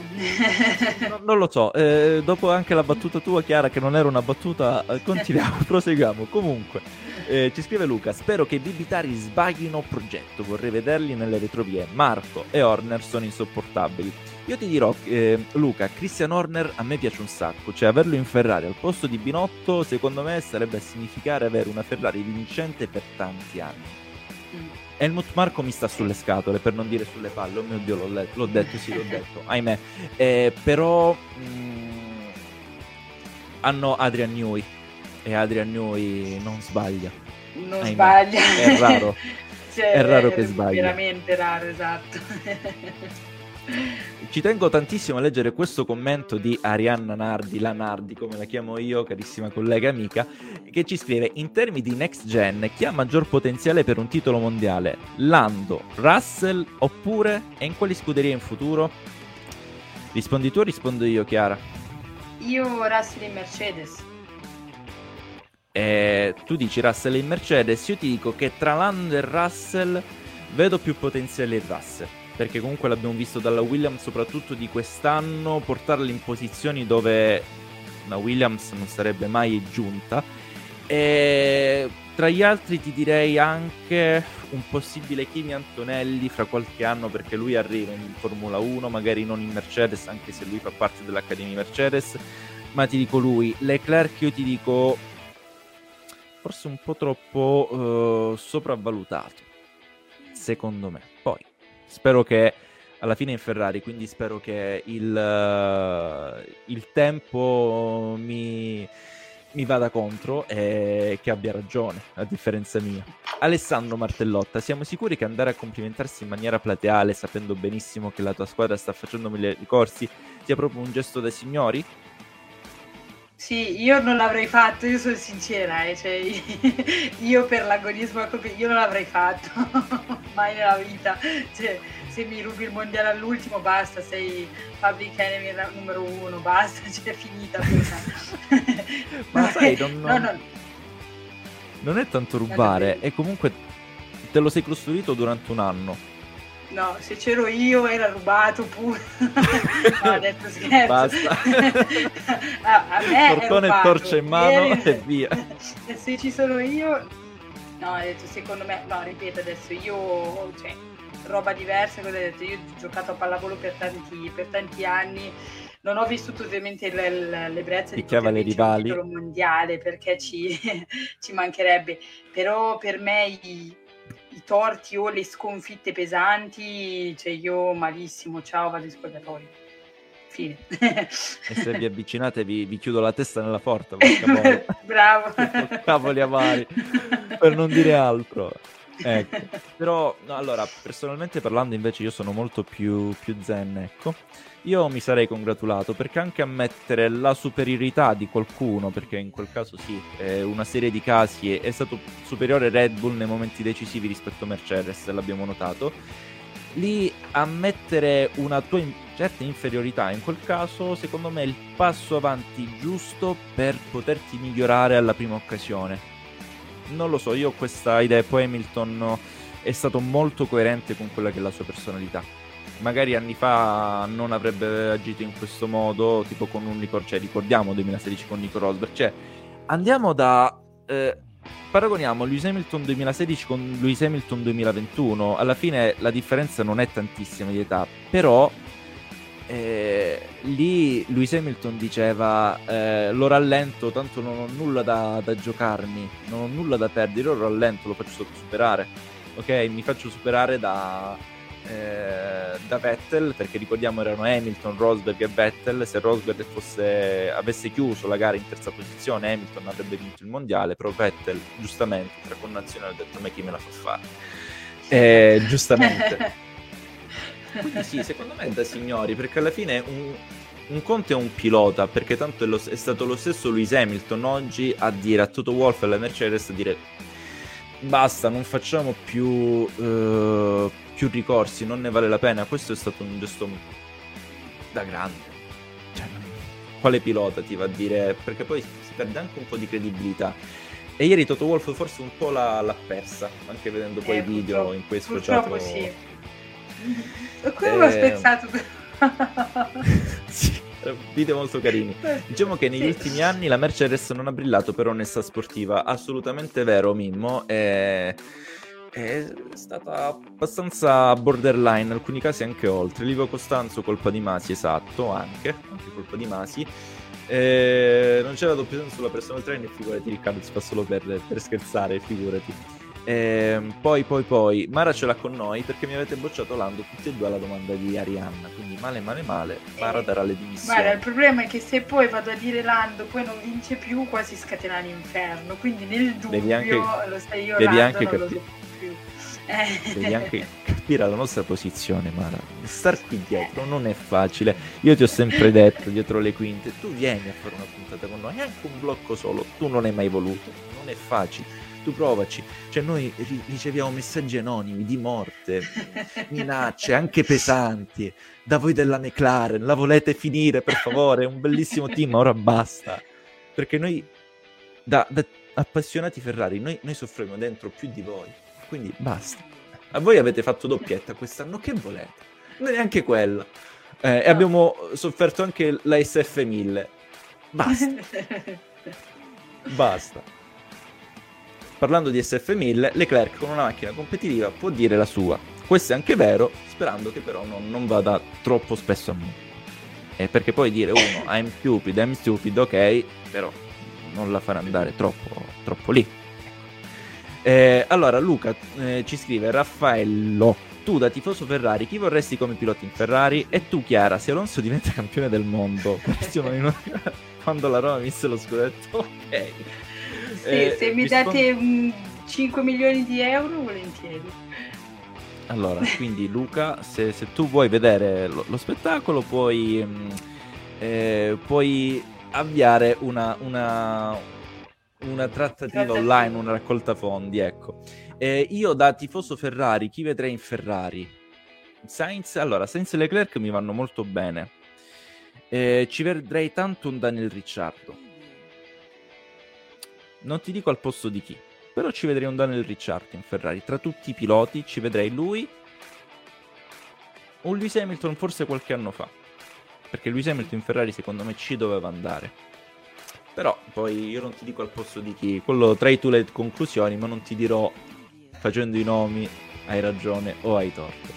no non lo so, eh, dopo anche la battuta tua Chiara che non era una battuta, eh, continuiamo, [laughs] proseguiamo. Comunque, eh, ci scrive Luca, spero che i Bibitari sbaglino progetto, vorrei vederli nelle retrovie. Marco e Horner sono insopportabili. Io ti dirò, eh, Luca, Christian Horner a me piace un sacco, cioè averlo in Ferrari al posto di Binotto secondo me sarebbe a significare avere una Ferrari vincente per tanti anni. Mm. Helmut Marco mi sta sulle scatole, per non dire sulle palle, oh mio Dio l'ho, letto, l'ho detto, sì l'ho detto, [laughs] ahimè. Eh, però mh, mm, hanno Adrian Newey e Adrian Newey non sbaglia. Non ahimè. sbaglia. È raro. [laughs] Cioè, è raro che sbagli. Veramente raro, esatto. [laughs] Ci tengo tantissimo a leggere questo commento di Arianna Nardi, la Nardi come la chiamo io, carissima collega e amica, che ci scrive in termini di next gen chi ha maggior potenziale per un titolo mondiale? Lando, Russell oppure e in quali scuderie in futuro? Rispondi tu o rispondo io Chiara? Io Russell in Mercedes. Eh, tu dici Russell in Mercedes, io ti dico che tra Lando e Russell vedo più potenziale in Russell perché comunque l'abbiamo visto dalla Williams soprattutto di quest'anno, portarla in posizioni dove la Williams non sarebbe mai giunta. E tra gli altri ti direi anche un possibile Kimi Antonelli fra qualche anno perché lui arriva in Formula 1, magari non in Mercedes, anche se lui fa parte dell'Accademia Mercedes, ma ti dico lui, Leclerc io ti dico forse un po' troppo uh, sopravvalutato, secondo me. Spero che alla fine in Ferrari, quindi spero che il, uh, il tempo mi, mi, vada contro e che abbia ragione, a differenza mia. Alessandro Martellotta, siamo sicuri che andare a complimentarsi in maniera plateale, sapendo benissimo che la tua squadra sta facendo mille ricorsi, sia proprio un gesto da signori? Sì, io non l'avrei fatto, io sono sincera, eh, cioè, [laughs] io per l'agonismo io non l'avrei fatto, [laughs] mai nella vita. Cioè, se mi rubi il mondiale all'ultimo, basta, sei public enemy numero uno, basta, [laughs] cioè, è finita. Ma sai, non, no, no. non è tanto rubare, è comunque te lo sei costruito durante un anno No, se c'ero io era rubato pure. [laughs] no, ho detto scherzo. Basta. [laughs] a, a me Portone e torcia in mano Ieri... e via. [laughs] se ci sono io... No, ho detto secondo me... No, ripeto adesso, io... Cioè, roba diversa, cosa ho detto? Io ho giocato a pallavolo per tanti, per tanti anni non ho vissuto ovviamente l'ebbrezza di poter rivali. titolo mondiale perché ci, ci mancherebbe, però per me i, i torti o le sconfitte pesanti, cioè io malissimo, ciao, vado in spogliatoio. Fine. e se vi avvicinate vi, vi chiudo la testa nella porta. [laughs] Bravo. [laughs] Cavoli amari, per non dire altro. Ecco. Però, no, allora, personalmente parlando invece io sono molto più, più zen, ecco io mi sarei congratulato perché anche ammettere la superiorità di qualcuno, perché in quel caso sì, una serie di casi è, è stato superiore Red Bull nei momenti decisivi rispetto a Mercedes, l'abbiamo notato. Lì ammettere una tua in- certa inferiorità in quel caso, secondo me è il passo avanti giusto per poterti migliorare alla prima occasione. Non lo so, io ho questa idea, poi Hamilton è stato molto coerente con quella che è la sua personalità magari anni fa non avrebbe agito in questo modo, tipo con un Nico, cioè ricordiamo 2016 con Nico Rosberg, cioè andiamo da... Eh, paragoniamo Lewis Hamilton 2016 con Lewis Hamilton 2021, alla fine la differenza non è tantissima di età, però eh, lì Lewis Hamilton diceva eh, lo rallento, tanto non ho nulla da, da, giocarmi, non ho nulla da perdere, lo rallento, lo faccio superare, ok? Mi faccio superare da eh, da Vettel, perché ricordiamo erano Hamilton, Rosberg e Vettel, se Rosberg fosse, avesse chiuso la gara in terza posizione Hamilton avrebbe vinto il mondiale, però Vettel giustamente tra connazionali ha detto a me chi me la fa fare. Eh, giustamente. [laughs] Quindi sì, secondo me è da signori, perché alla fine un, un conto è un pilota, perché tanto è, lo, è, stato lo stesso Lewis Hamilton oggi a dire a Toto Wolff e alla Mercedes a dire basta, non facciamo più... Uh, più ricorsi, non ne vale la pena. Questo è stato un gesto da grande. Cioè, quale pilota ti va a dire? Perché poi si perde anche un po' di credibilità. E ieri Toto Wolf forse un po' l'ha, l'ha persa, anche vedendo poi i eh, video in cui è sfociato. sì. [laughs] Come eh... spezzato. [laughs] sì, video molto carini. Diciamo che negli sì. ultimi anni la Mercedes non ha brillato per onestà sportiva, assolutamente vero Mimmo. E è stata abbastanza borderline, in alcuni casi anche oltre. Livio Costanzo, colpa di Masi, esatto, anche, anche colpa di Masi. Eh, non c'era doppio senso sulla personal trainer, figurati Riccardo, si fa solo per, per scherzare, figurati. Eh, poi, poi, poi, Mara ce l'ha con noi perché mi avete bocciato Lando tutti e due alla domanda di Arianna. Quindi male, male, male. Mara darà le dimissioni. Guarda, il problema è che se poi vado a dire Lando, poi non vince più, qua si scatena l'inferno. Quindi nel dubbio, devi anche, lo sai io, devi Lando anche non capi- più. Eh. Devi anche capire la nostra posizione, Mara. Star qui dietro non è facile. Io ti ho sempre [laughs] detto, dietro le quinte, tu vieni a fare una puntata con noi, anche un blocco solo, tu non hai mai voluto, non è facile. Tu provaci. Cioè noi riceviamo messaggi anonimi di morte, minacce, anche pesanti. Da voi della McLaren, la volete finire per favore? È un bellissimo team, ora basta. Perché noi, da, da appassionati Ferrari, noi, noi soffriamo dentro più di voi quindi basta. A voi avete fatto doppietta quest'anno, che volete? Neanche quella. Eh. E abbiamo sofferto anche la SF1000. Basta. [laughs] basta. Parlando di SF1000, Leclerc con una macchina competitiva può dire la sua. Questo è anche vero, sperando che però non, non vada troppo spesso a me. Eh, perché poi dire uno, I'm stupid, I'm stupid, ok, però non la farà andare troppo, troppo lì. Eh, allora, Luca eh, ci scrive: Raffaello, tu da tifoso Ferrari, chi vorresti come pilota in Ferrari? E tu, Chiara, se Alonso diventa campione del mondo, [laughs] [laughs] quando la Roma vinse lo scudetto, [laughs] ok. Sì, eh, se mi rispondo... date um, 5 milioni di euro, volentieri. Allora, quindi Luca, se, se tu vuoi vedere lo, lo spettacolo, puoi, mm, eh, puoi avviare una, una una trattativa online, una raccolta fondi, ecco. Eh, io da tifoso Ferrari, chi vedrei in Ferrari? Sainz, allora, Sainz e Leclerc mi vanno molto bene. Eh, ci vedrei tanto un Daniel Ricciardo. Non ti dico al posto di chi, però ci vedrei un Daniel Ricciardo in Ferrari. Tra tutti i piloti ci vedrei lui, un Lewis Hamilton forse qualche anno fa. Perché Lewis Hamilton in Ferrari secondo me ci doveva andare però poi io non ti dico al posto di chi, quello trai tu le conclusioni, ma non ti dirò facendo i nomi hai ragione o hai torto.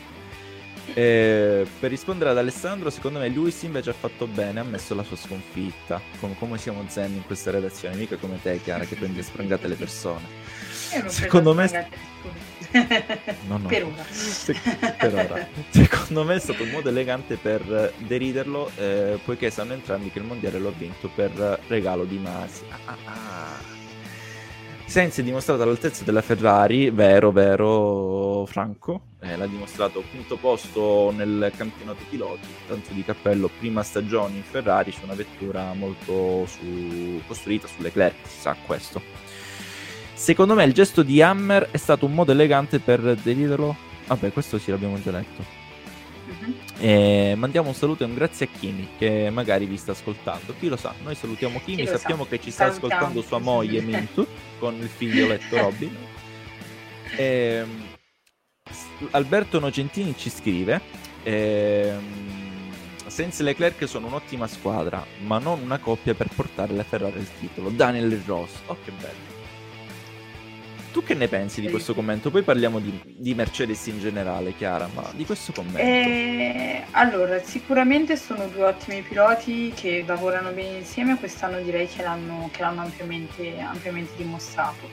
E per rispondere ad Alessandro, secondo me Luis invece ha fatto bene, ha messo la sua sconfitta. Come, come siamo zen in questa redazione, mica come te, Chiara, che prendi sprangate le persone. Secondo me. No, no. Per ora. Se... per ora. Secondo me è stato un modo elegante per deriderlo, eh, poiché sanno entrambi che il mondiale lo ha vinto per regalo di Masi. Ah, ah, ah. Sainz è dimostrato all'altezza della Ferrari, vero, vero, Franco. Eh, l'ha dimostrato quinto posto nel campionato piloti, tanto di cappello, prima stagione in Ferrari su una vettura molto su... costruita sulle Leclerc, si sa questo. Secondo me il gesto di Hammer è stato un modo elegante per deriderlo. Vabbè, questo sì l'abbiamo già letto. Uh-huh. E mandiamo un saluto e un grazie a Kimi che magari vi sta ascoltando. Chi lo sa, noi salutiamo Kimi, sappiamo sa. che ci sta Salutiamo. ascoltando sua moglie Mintu con il figlioletto Robin. E, [laughs] ehm, Alberto Nocentini ci scrive: ehm, Senza Leclerc sono un'ottima squadra, ma non una coppia per portare la Ferrari al titolo. Daniel Ross, oh che bello. Tu che ne pensi di questo commento? Poi parliamo di, di Mercedes in generale, Chiara, ma di questo commento. Eh, allora, sicuramente sono due ottimi piloti che lavorano bene insieme, quest'anno direi che l'hanno, che l'hanno ampiamente, ampiamente, dimostrato.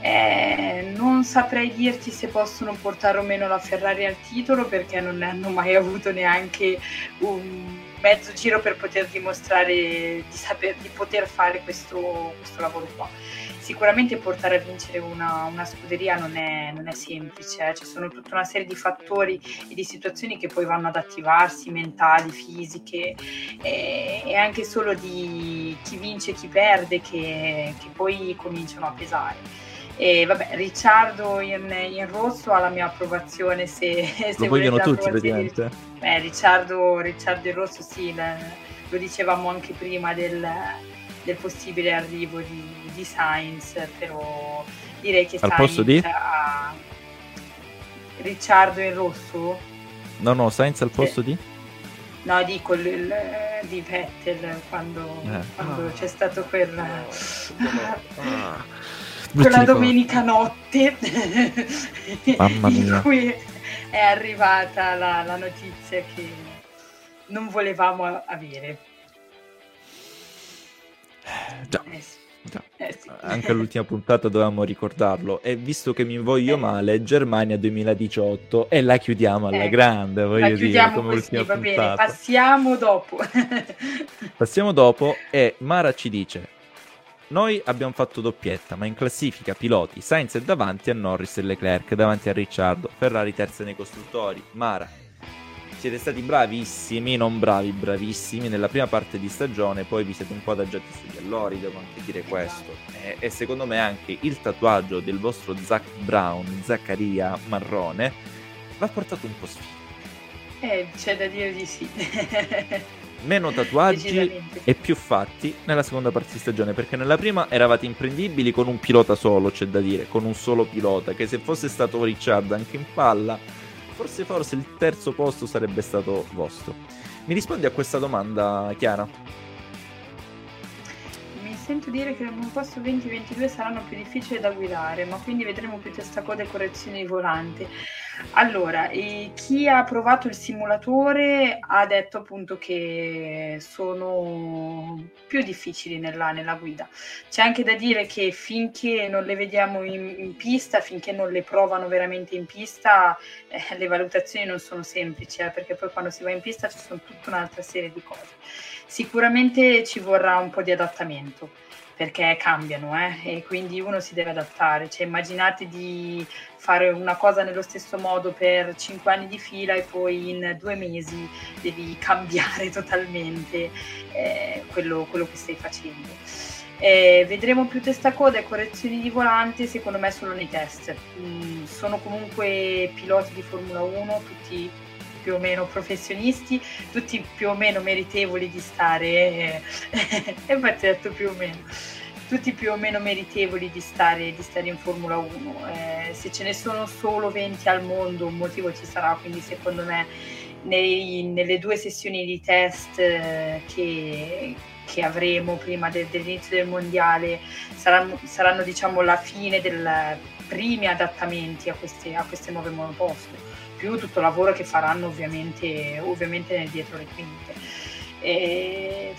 Eh, non saprei dirti se possono portare o meno la Ferrari al titolo perché non ne hanno mai avuto neanche un mezzo giro per poter dimostrare di, saper, di poter fare questo, questo lavoro qua sicuramente portare a vincere una, una scuderia non è, non è semplice, eh. ci sono tutta una serie di fattori e di situazioni che poi vanno ad attivarsi, mentali, fisiche e, e anche solo di chi vince e chi perde che, che poi cominciano a pesare. E vabbè, Ricciardo in, in, rosso ha la mia approvazione se, [laughs] se lo vogliono tutti praticamente. Beh, Ricciardo, Ricciardo in rosso sì, lo dicevamo anche prima del, del possibile arrivo di, di Sainz, però direi che Al Sainz posto di? ha Ricciardo in rosso. No, no, Sainz al posto eh. di? No, dico il, il, di Vettel quando, eh. quando ah. c'è stato quel... [laughs] Ah. quella domenica notte Mamma [laughs] mia. in cui è arrivata la, la notizia che non volevamo avere. Già. Eh sì. Eh sì. Anche all'ultima puntata dovevamo ricordarlo. E visto che mi voglio eh. male, Germania 2018 e la chiudiamo alla eh. grande, voglio dire, come così, ultima puntata. passiamo dopo. [laughs] passiamo dopo e Mara ci dice noi abbiamo fatto doppietta, ma in classifica piloti Sainz è davanti a Norris e Leclerc, davanti a Ricciardo, Ferrari terza nei costruttori, Mara. Siete stati bravissimi, non bravi, bravissimi nella prima parte di stagione, poi vi siete un po' adagiati sugli allori, devo anche dire questo. E, e secondo me anche il tatuaggio del vostro Zach Brown, Zaccaria Marrone, va portato un po' sfido. Eh, c'è da dire di sì. [laughs] Meno tatuaggi e più fatti nella seconda parte di stagione, perché nella prima eravate imprendibili con un pilota solo, c'è da dire, con un solo pilota, che se fosse stato Ricciard anche in palla, forse forse il terzo posto sarebbe stato vostro. Mi rispondi a questa domanda, Chiara? Mi sento dire che nel posto 2022 saranno più difficili da guidare, ma quindi vedremo più testacode e correzioni di volante. Allora, chi ha provato il simulatore ha detto appunto che sono più difficili nella, nella guida. C'è anche da dire che finché non le vediamo in, in pista, finché non le provano veramente in pista, eh, le valutazioni non sono semplici, eh, perché poi quando si va in pista ci sono tutta un'altra serie di cose. Sicuramente ci vorrà un po' di adattamento perché cambiano eh? e quindi uno si deve adattare. Cioè, immaginate di fare una cosa nello stesso modo per cinque anni di fila e poi in due mesi devi [laughs] cambiare totalmente eh, quello, quello, che stai facendo. Eh, vedremo più testacoda e correzioni di volante secondo me solo nei test. Mm, sono comunque piloti di Formula 1, tutti più o meno professionisti, tutti più o meno meritevoli di stare, eh, [laughs] e ho detto più o meno, tutti più o meno meritevoli di stare, di stare in Formula 1. Eh, se ce ne sono solo 20 al mondo, un motivo ci sarà, quindi secondo me nei, nelle due sessioni di test eh, che, che avremo prima de, dell'inizio del mondiale saranno, saranno diciamo la fine dei primi adattamenti a queste, a queste nuove monoposto più tutto il lavoro che faranno ovviamente, ovviamente dietro le quinte. E...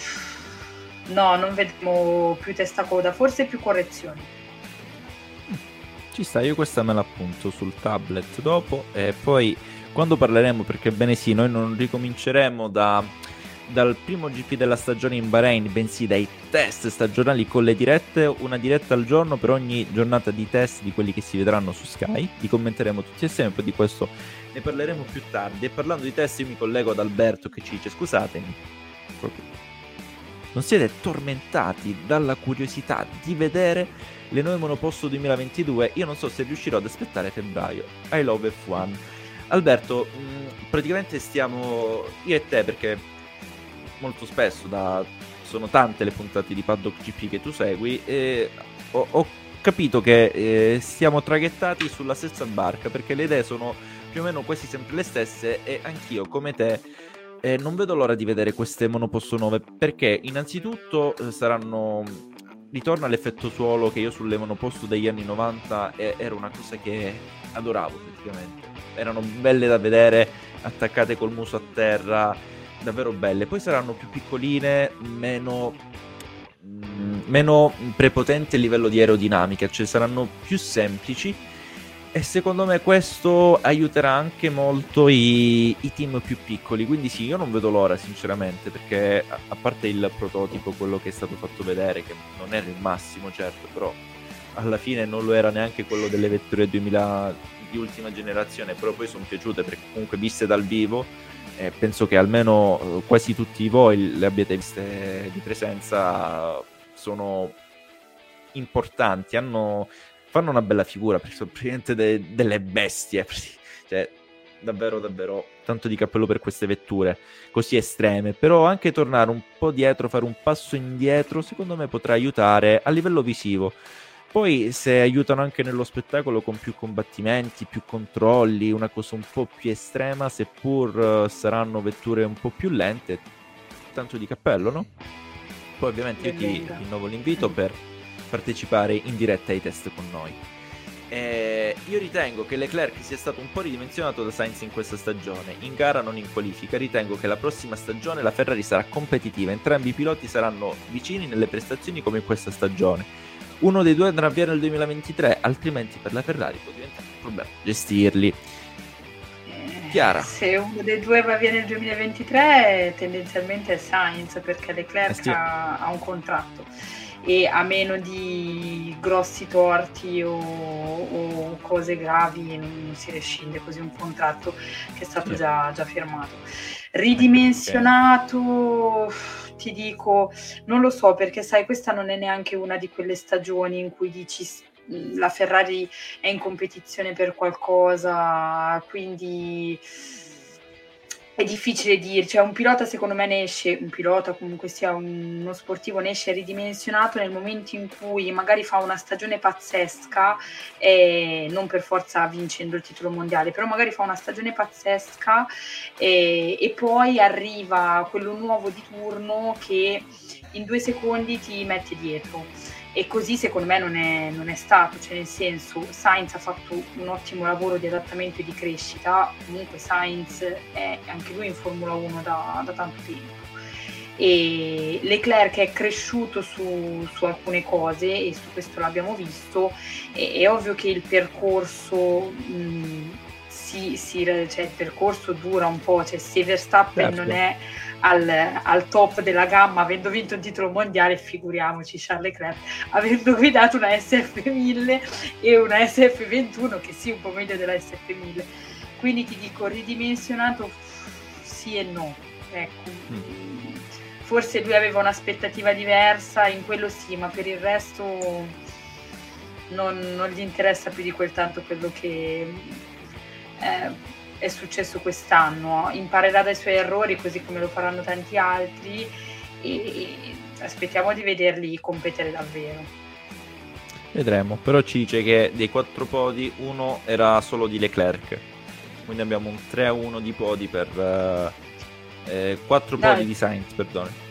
No, non vedremo più testa coda, forse più correzioni. Ci sta, io questa me l'appunto sul tablet dopo e poi quando parleremo, perché bene sì, noi non ricominceremo da dal primo GP della stagione in Bahrain, bensì dai test stagionali con le dirette, una diretta al giorno per ogni giornata di test di quelli che si vedranno su Sky. Li commenteremo tutti assieme, poi di questo ne parleremo più tardi. E parlando di test, io mi collego ad Alberto che ci dice: Scusatemi, non siete tormentati dalla curiosità di vedere le nuove monoposto 2022? Io non so se riuscirò ad aspettare febbraio. I love F1. Alberto, mm, praticamente stiamo io e te perché molto spesso, da, sono tante le puntate di Paddock GP che tu segui, e ho, ho capito che eh, siamo traghettati sulla stessa barca perché le idee sono più o meno quasi sempre le stesse e anch'io come te eh, non vedo l'ora di vedere queste monoposto nuove perché innanzitutto eh, saranno ritorna l'effetto suolo che io sulle monoposto degli anni 90 eh, era una cosa che adoravo praticamente erano belle da vedere attaccate col muso a terra davvero belle. Poi saranno più piccoline, meno, mm, meno prepotenti a livello di aerodinamica, cioè saranno più semplici. E secondo me questo aiuterà anche molto i, i, team più piccoli. Quindi sì, io non vedo l'ora, sinceramente, perché a, parte il prototipo, quello che è stato fatto vedere, che non era il massimo, certo, però alla fine non lo era neanche quello delle vetture 2000 di ultima generazione, però poi sono piaciute perché comunque viste dal vivo eh, penso che almeno eh, quasi tutti voi le abbiate viste di presenza, sono importanti, hanno, fanno una bella figura, perché sono praticamente de- delle bestie, [laughs] cioè davvero davvero tanto di cappello per queste vetture così estreme, però anche tornare un po' dietro, fare un passo indietro, secondo me potrà aiutare a livello visivo poi se aiutano anche nello spettacolo con più combattimenti, più controlli, una cosa un po' più estrema, seppur uh, saranno vetture un po' più lente, tanto di cappello, no? Poi ovviamente io ti rinnovo l'invito per partecipare in diretta ai test con noi. Eh, io ritengo che Leclerc sia stato un po' ridimensionato da Sainz in questa stagione, in gara non in qualifica. Ritengo che la prossima stagione la Ferrari sarà competitiva, entrambi i piloti saranno vicini nelle prestazioni come in questa stagione uno dei due andrà via nel 2023, altrimenti per la Ferrari può diventare un problema gestirli. Eh, Chiara. Se uno dei due va via nel 2023, tendenzialmente è Sainz perché Leclerc eh sì. ha, ha, un contratto. e a meno di grossi torti o, o cose gravi non, si rescinde così un contratto che è stato già, già firmato. Ridimensionato, ti dico, non lo so perché sai, questa non è neanche una di quelle stagioni in cui dici la Ferrari è in competizione per qualcosa, quindi è difficile dirci, cioè un pilota secondo me ne esce, un pilota comunque sia uno sportivo ne esce ridimensionato nel momento in cui magari fa una stagione pazzesca e non per forza vincendo il titolo mondiale, però magari fa una stagione pazzesca e, e poi arriva quello nuovo di turno che in due secondi ti mette dietro e così secondo me non è, non è, stato, cioè nel senso Sainz ha fatto un ottimo lavoro di adattamento e di crescita, comunque Sainz è anche lui in Formula 1 da, da tanto tempo. E Leclerc è cresciuto su, su, alcune cose e su questo l'abbiamo visto, e, è ovvio che il percorso... Mh, si, si, cioè, il percorso dura un po', cioè se Verstappen certo. non è al, al, top della gamma avendo vinto un titolo mondiale, figuriamoci Charles Leclerc avendo guidato una SF1000 e una SF21 che sì un po' meglio della SF1000 quindi ti dico ridimensionato sì e no ecco mm. forse lui aveva un'aspettativa diversa in quello sì ma per il resto non, non gli interessa più di quel tanto quello che eh, è successo quest'anno, imparerà dai suoi errori così come lo faranno tanti altri e aspettiamo di vederli competere davvero. Vedremo, però ci dice che dei quattro podi uno era solo di Leclerc, quindi abbiamo un 3-1 di podi per eh, quattro Dai. podi di Sainz, perdono.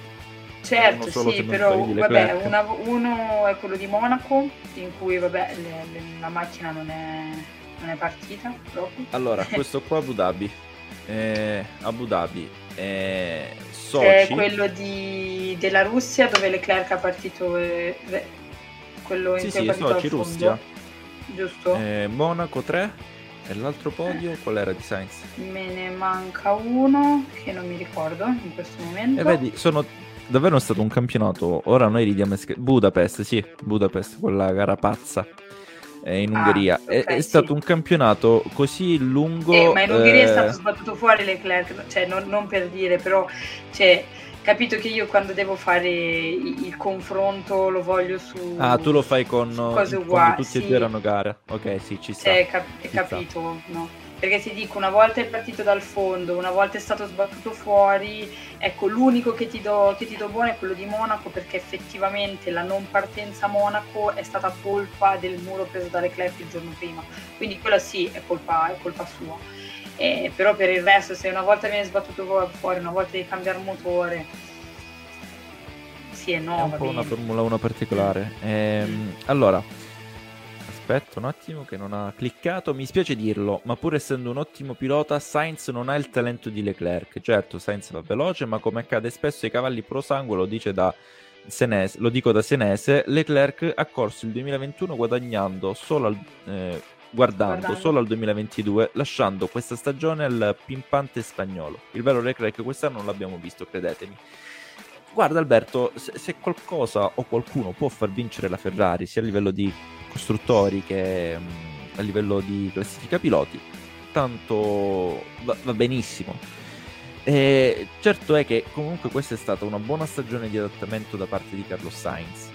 Certo, sì, però vabbè, una, uno è quello di Monaco, in cui vabbè, le, le, la macchina non è è partita proprio. Allora, [laughs] questo qua Abu Dhabi. Eh, Abu Dhabi. Eh, Sochi. È quello di, della Russia dove Leclerc ha partito. Eh, quello in sì, cui sì, Sochi, Russia. Giusto? Eh, Monaco 3. E l'altro podio eh. qual era di Sainz? Me ne manca uno che non mi ricordo in questo momento. E vedi, sono davvero stato un campionato. Ora noi ridiamo. Budapest, sì, Budapest, quella gara pazza eh, in Ungheria. Ah, okay, è, è sì. stato un campionato così lungo. Eh, ma in Ungheria eh... è stato sbattuto fuori Leclerc, cioè non, non per dire, però cioè, capito che io quando devo fare il confronto lo voglio su. Ah, tu lo fai con cose uguali. Tutti sì. e due erano gare. Ok, sì, ci sta. Cioè, cap- ci capito, sta. no? Perché ti dico una volta è partito dal fondo, una volta è stato sbattuto fuori, ecco l'unico che ti do, che ti do buono è quello di Monaco perché effettivamente la non partenza a Monaco è stata colpa del muro preso da Leclerc il giorno prima, quindi quella sì è colpa, è colpa sua. Eh, però per il resto se una volta viene sbattuto fuori, una volta devi cambiare motore, sì e no. È un po' bene. una Formula 1 particolare. Mm. Ehm, allora aspetta un attimo che non ha cliccato, mi spiace dirlo, ma pur essendo un ottimo pilota, Sainz non ha il talento di Leclerc. Certo, Sainz va veloce, ma come accade spesso ai cavalli pro sangue, lo dice da Senese, lo dico da Senese, Leclerc ha corso il 2021 guadagnando solo al, eh, guardando, guardando solo al 2022, lasciando questa stagione al pimpante spagnolo. Il vero Leclerc quest'anno non l'abbiamo visto, credetemi. Guarda Alberto, se, se qualcosa o qualcuno può far vincere la Ferrari, sia a livello di costruttori che mm, a livello di classifica piloti, tanto va, va benissimo. E certo è che comunque questa è stata una buona stagione di adattamento da parte di Carlos Sainz,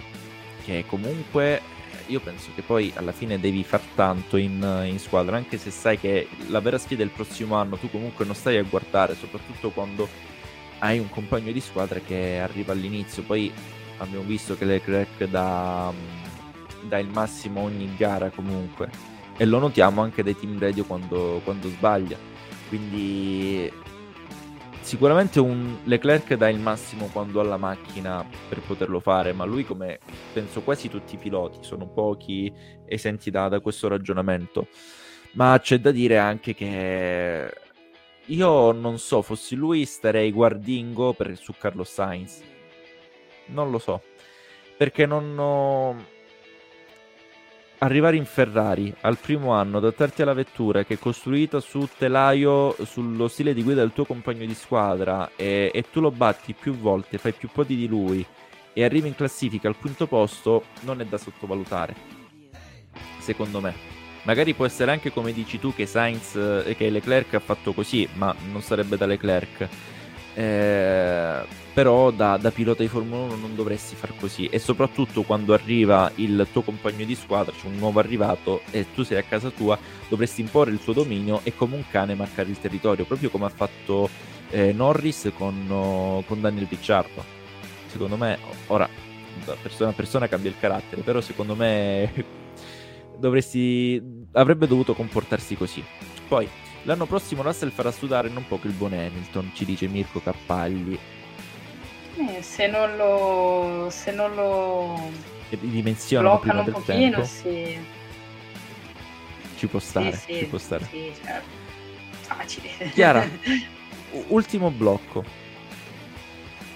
che comunque io penso che poi alla fine devi far tanto in, in, squadra, anche se sai che la vera sfida il prossimo anno, tu comunque non stai a guardare, soprattutto quando hai un compagno di squadra che arriva all'inizio. Poi abbiamo visto che Leclerc da dà il massimo ogni gara comunque e lo notiamo anche dai team radio quando, quando sbaglia quindi sicuramente un Leclerc dà il massimo quando ha la macchina per poterlo fare ma lui come penso quasi tutti i piloti sono pochi esenti da, da questo ragionamento ma c'è da dire anche che io non so, fossi lui starei guardingo per, su Carlos Sainz. Non lo so. Perché non ho arrivare in Ferrari al primo anno, adattarti alla vettura che è costruita su telaio, sullo stile di guida del tuo compagno di squadra e, e tu lo batti più volte, fai più podi di lui e arriva in classifica al quinto posto, non è da sottovalutare, secondo me. Magari può essere anche come dici tu che Sainz e che Leclerc ha fatto così, ma non sarebbe da Leclerc. Eh, però da, da, pilota di Formula 1 non dovresti far così e soprattutto quando arriva il tuo compagno di squadra, cioè un nuovo arrivato e tu sei a casa tua, dovresti imporre il tuo dominio e come un cane marcare il territorio, proprio come ha fatto eh, Norris con, oh, con Daniel Picciardo. Secondo me, ora, da persona a persona cambia il carattere, però secondo me [laughs] dovresti, avrebbe dovuto comportarsi così. Poi, l'anno prossimo Russell farà sudare non poco il buon Hamilton, ci dice Mirko Cappagli. Eh, se non lo... se non lo... ridimensionano prima del pochino, tempo. Sì. Ci può stare, sì, sì, ci può stare. Sì, certo. Facile. Chiara, [laughs] ultimo blocco.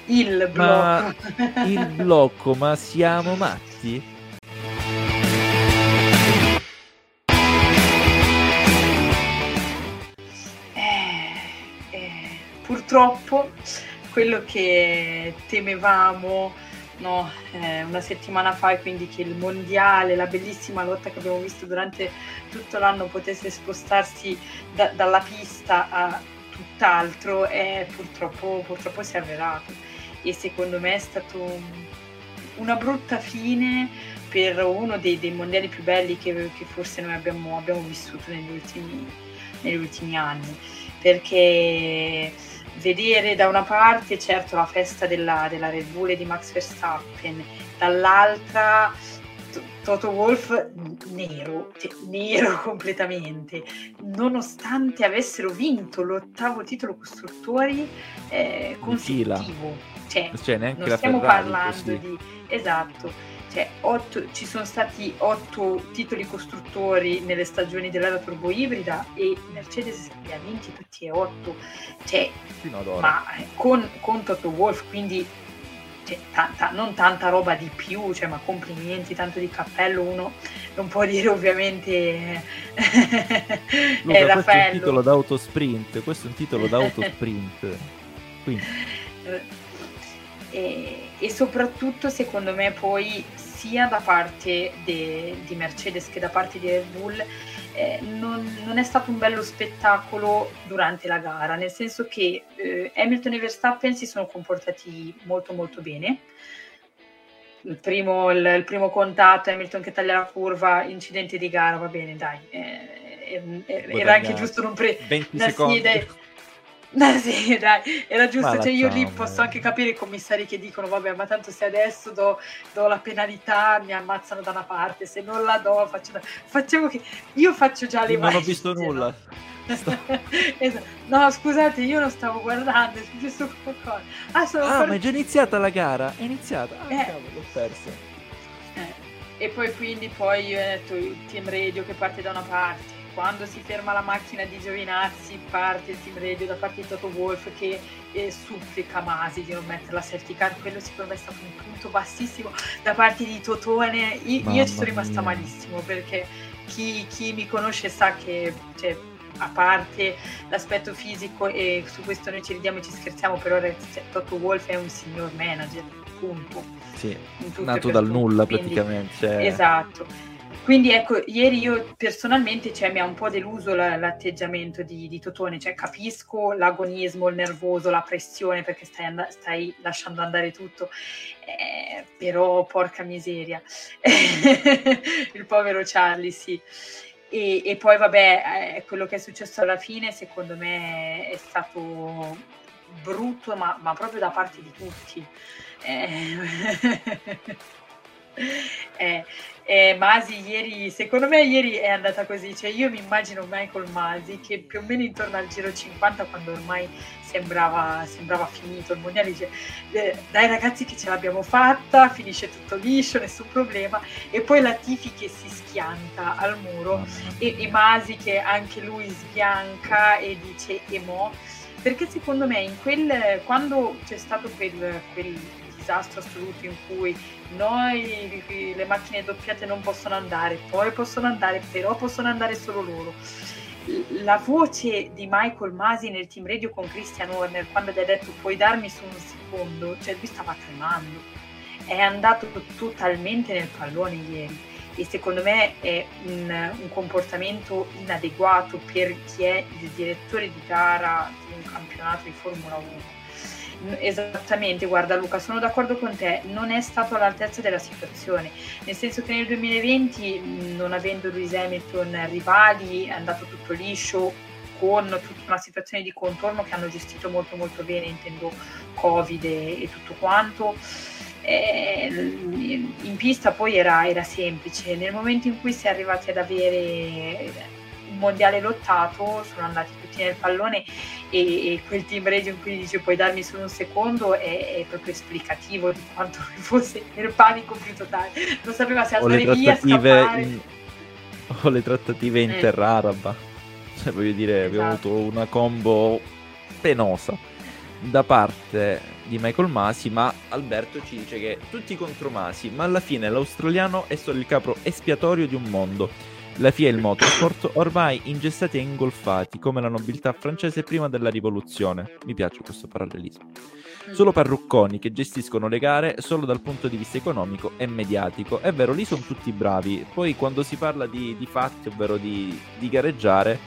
Il blocco. Ma, il blocco, ma siamo matti? Eh, eh, purtroppo quello che temevamo no, eh, una settimana fa quindi che il mondiale, la bellissima lotta che abbiamo visto durante tutto l'anno potesse spostarsi da, dalla pista a tutt'altro e purtroppo, purtroppo si è avverato. E secondo me è stato una brutta fine per uno dei, dei mondiali più belli che, che forse noi abbiamo, abbiamo vissuto negli ultimi, negli ultimi anni. Perché vedere da una parte certo la festa della, della Red Bull e di Max Verstappen, dall'altra Toto Wolf nero, cioè, nero [laughs] completamente, nonostante avessero vinto l'ottavo titolo costruttori eh, consecutivo. Cioè, cioè non stiamo Ferrari, parlando così. di... Esatto cioè, otto, ci sono stati otto titoli costruttori nelle stagioni dell'era turbo ibrida e Mercedes li ha vinti tutti e otto, cioè, ma con, con Toto Wolf, quindi cioè, tanta, non tanta roba di più, cioè, ma complimenti, tanto di cappello uno non può dire ovviamente [laughs] Luca, è Raffaello. Questo è un titolo d'autosprint, questo è un titolo d'autosprint. [laughs] Quindi. E, e, soprattutto secondo me poi sia da parte de, di Mercedes che da parte di Red Bull eh, non, non, è stato un bello spettacolo durante la gara, nel senso che eh, Hamilton e Verstappen si sono comportati molto molto bene. Il primo, il, il primo contatto, Hamilton che taglia la curva, incidente di gara, va bene, dai, eh, eh era anche giusto non prendere 20 secondi. Sì, [laughs] No, sì, dai, era giusto. Cioè, io lì posso anche capire i commissari che dicono: Vabbè, ma tanto se adesso do, do, la penalità mi ammazzano da una parte, se non la do, faccio da... facciamo che io faccio già le Non ho visto nulla. esatto. [laughs] No, scusate, io non stavo guardando, è successo qualcosa. Ah, ah per... ma è già iniziata la gara? È iniziata? Ah, eh. cavolo, l'ho persa. Eh. E poi quindi poi io ho detto il team radio che parte da una parte quando si ferma la macchina di Giovinazzi parte il team radio da parte di Toto Wolf che eh, supplica Masi di non mettere la safety car. Quello secondo me è stato un punto bassissimo da parte di Totone. Io, io ci sono rimasta mia. malissimo perché chi, chi, mi conosce sa che cioè, a parte l'aspetto fisico e su questo noi ci ridiamo e ci scherziamo però cioè, Toto Wolf è un signor manager punto. Sì, nato dal nulla Quindi, praticamente cioè... esatto quindi ecco, ieri io personalmente cioè, mi ha un po' deluso la, l'atteggiamento di, di, Totone, cioè, capisco l'agonismo, il nervoso, la pressione perché stai, and- stai lasciando andare tutto, eh, però porca miseria, [laughs] il povero Charlie, sì. E, e poi vabbè, eh, quello che è successo alla fine secondo me è stato brutto, ma, ma proprio da parte di tutti. Eh, [laughs] eh, eh, Masi ieri, secondo me ieri è andata così, cioè io mi immagino Michael Masi che più o meno intorno al giro 50 quando ormai sembrava, sembrava finito il mondiale dice eh, dai ragazzi che ce l'abbiamo fatta, finisce tutto liscio, nessun problema. E poi la Tifi che si schianta al muro e, e Masi che anche lui sbianca e dice e mo perché secondo me in quel, quando c'è stato quel, quel disastro assoluto in cui noi le macchine doppiate non possono andare, poi possono andare, però possono andare solo loro. La voce di Michael Masi nel team radio con Christian Horner quando gli ha detto puoi darmi su un secondo, cioè lui stava tremando è andato totalmente nel pallone ieri e secondo me è un, un, comportamento inadeguato per chi è il direttore di gara di un campionato di Formula 1. Esattamente, guarda Luca, sono d'accordo con te, non è stato all'altezza della situazione, nel senso che nel 2020 non avendo Lewis Hamilton rivali è andato tutto liscio con tutta una situazione di contorno che hanno gestito molto molto bene, intendo Covid e, e tutto quanto. Eh, in pista poi era, era, semplice, nel momento in cui si è arrivati ad avere mondiale lottato sono andati tutti nel pallone e, e quel team radio in cui dice puoi darmi solo un secondo è, è proprio esplicativo di quanto [laughs] fosse il panico più totale, non sapeva se andare via, scappare. In... O le trattative eh. interaraba, cioè voglio dire esatto. abbiamo avuto una combo penosa da parte di Michael Masi, ma Alberto ci dice che tutti contro Masi, ma alla fine l'australiano è solo il capro espiatorio di un mondo. La FIA e il motorsport ormai ingessati e ingolfati come la nobiltà francese prima della rivoluzione. Mi piace questo parallelismo. Mm. Solo parrucconi che gestiscono le gare solo dal punto di vista economico e mediatico. È vero, lì sono tutti bravi. Poi quando si parla di, di fatti, ovvero di, di gareggiare,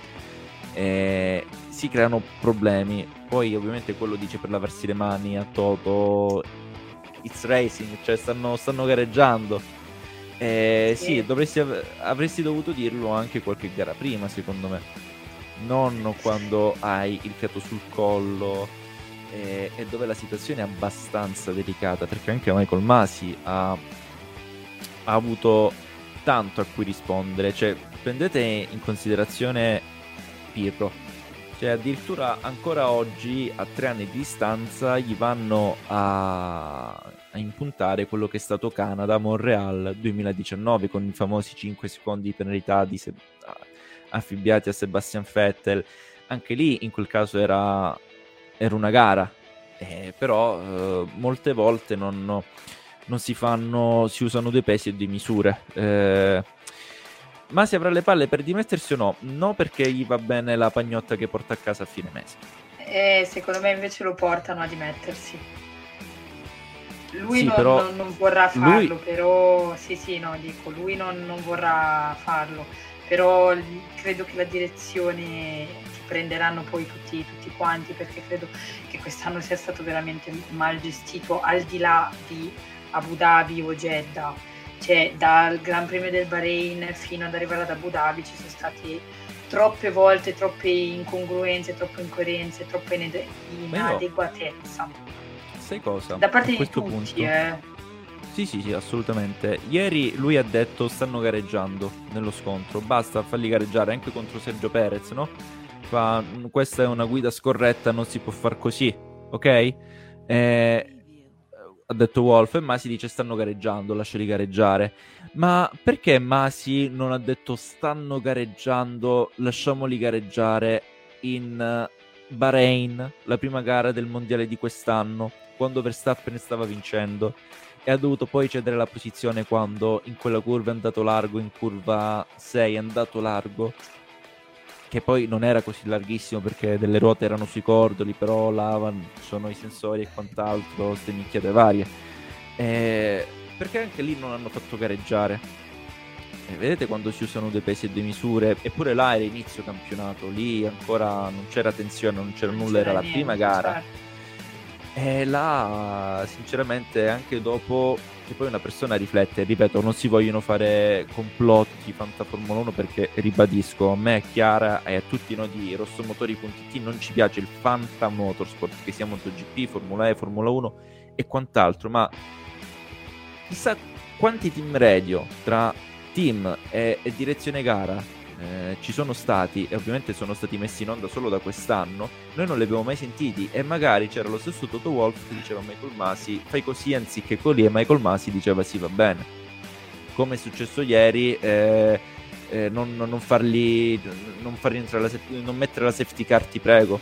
eh, si creano problemi. Poi ovviamente quello dice per lavarsi le mani a Toto, it's racing, cioè stanno, stanno gareggiando. Eh, sì, dovresti, avresti dovuto dirlo anche qualche gara prima, secondo me. Non quando hai il fiato sul collo eh, e dove la situazione è abbastanza delicata, perché anche Michael Masi ha, ha avuto tanto a cui rispondere. Cioè, prendete in considerazione Pirro cioè, addirittura ancora oggi, a tre anni di distanza, gli vanno a, a impuntare quello che è stato Canada-Montreal 2019 con i famosi 5 secondi di penalità di Se- affibbiati a Sebastian Vettel. Anche lì, in quel caso, era, era una gara, eh, però eh, molte volte non, non, si fanno, si usano due pesi e due misure. Eh, ma si avrà le palle per dimettersi o no? No, perché gli va bene la pagnotta che porta a casa a fine mese. Eh, secondo me invece lo portano a dimettersi. Lui sì, non, però... non, non, vorrà farlo, lui... però sì, sì, no, dico, lui non, non, vorrà farlo, però credo che la direzione prenderanno poi tutti, tutti quanti, perché credo che quest'anno sia stato veramente mal gestito, al di là di Abu Dhabi o Jeddah cioè dal Gran Premio del Bahrain fino ad arrivare ad Abu Dhabi ci sono state troppe volte troppe incongruenze, troppe incoerenze, troppa inadeguatezza. Sai cosa? Da parte di tutti, punto... eh. Sì, sì, sì, assolutamente. Ieri lui ha detto stanno gareggiando nello scontro, basta farli gareggiare anche contro Sergio Perez, no? Fa, questa è una guida scorretta, non si può far così, ok? Eh, ha detto Wolf, e Masi dice stanno gareggiando, lasciali gareggiare. Ma perché Masi non ha detto stanno gareggiando, lasciamoli gareggiare in Bahrain, la prima gara del mondiale di quest'anno, quando Verstappen stava vincendo? E ha dovuto poi cedere la posizione quando in quella curva è andato largo, in curva 6 è andato largo che poi non era così larghissimo perché delle ruote erano sui cordoli, però là sono i sensori e quant'altro, queste nicchiate varie. Eh, perché anche lì non hanno fatto gareggiare. Eh, vedete quando si usano dei pesi e due misure, eppure là era inizio campionato, lì ancora non c'era tensione, non c'era nulla, era la prima gara. Certo. E là, sinceramente, anche dopo che poi una persona riflette, ripeto, non si vogliono fare complotti Fanta Formula 1 perché, ribadisco, a me, Chiara e a tutti noi di rossomotori.it non ci piace il Fanta Motorsport, che sia MotoGP, Formula E, Formula 1 e quant'altro, ma chissà quanti team radio tra team e, e direzione gara eh, ci sono stati e ovviamente sono stati messi in onda solo da quest'anno, noi non li abbiamo mai sentiti e magari c'era lo stesso Toto Wolf che diceva a Michael Masi fai così anziché così e Michael Masi diceva sì va bene. Come è successo ieri, eh, eh, non, non, farli, non, farli la, non mettere la safety car ti prego.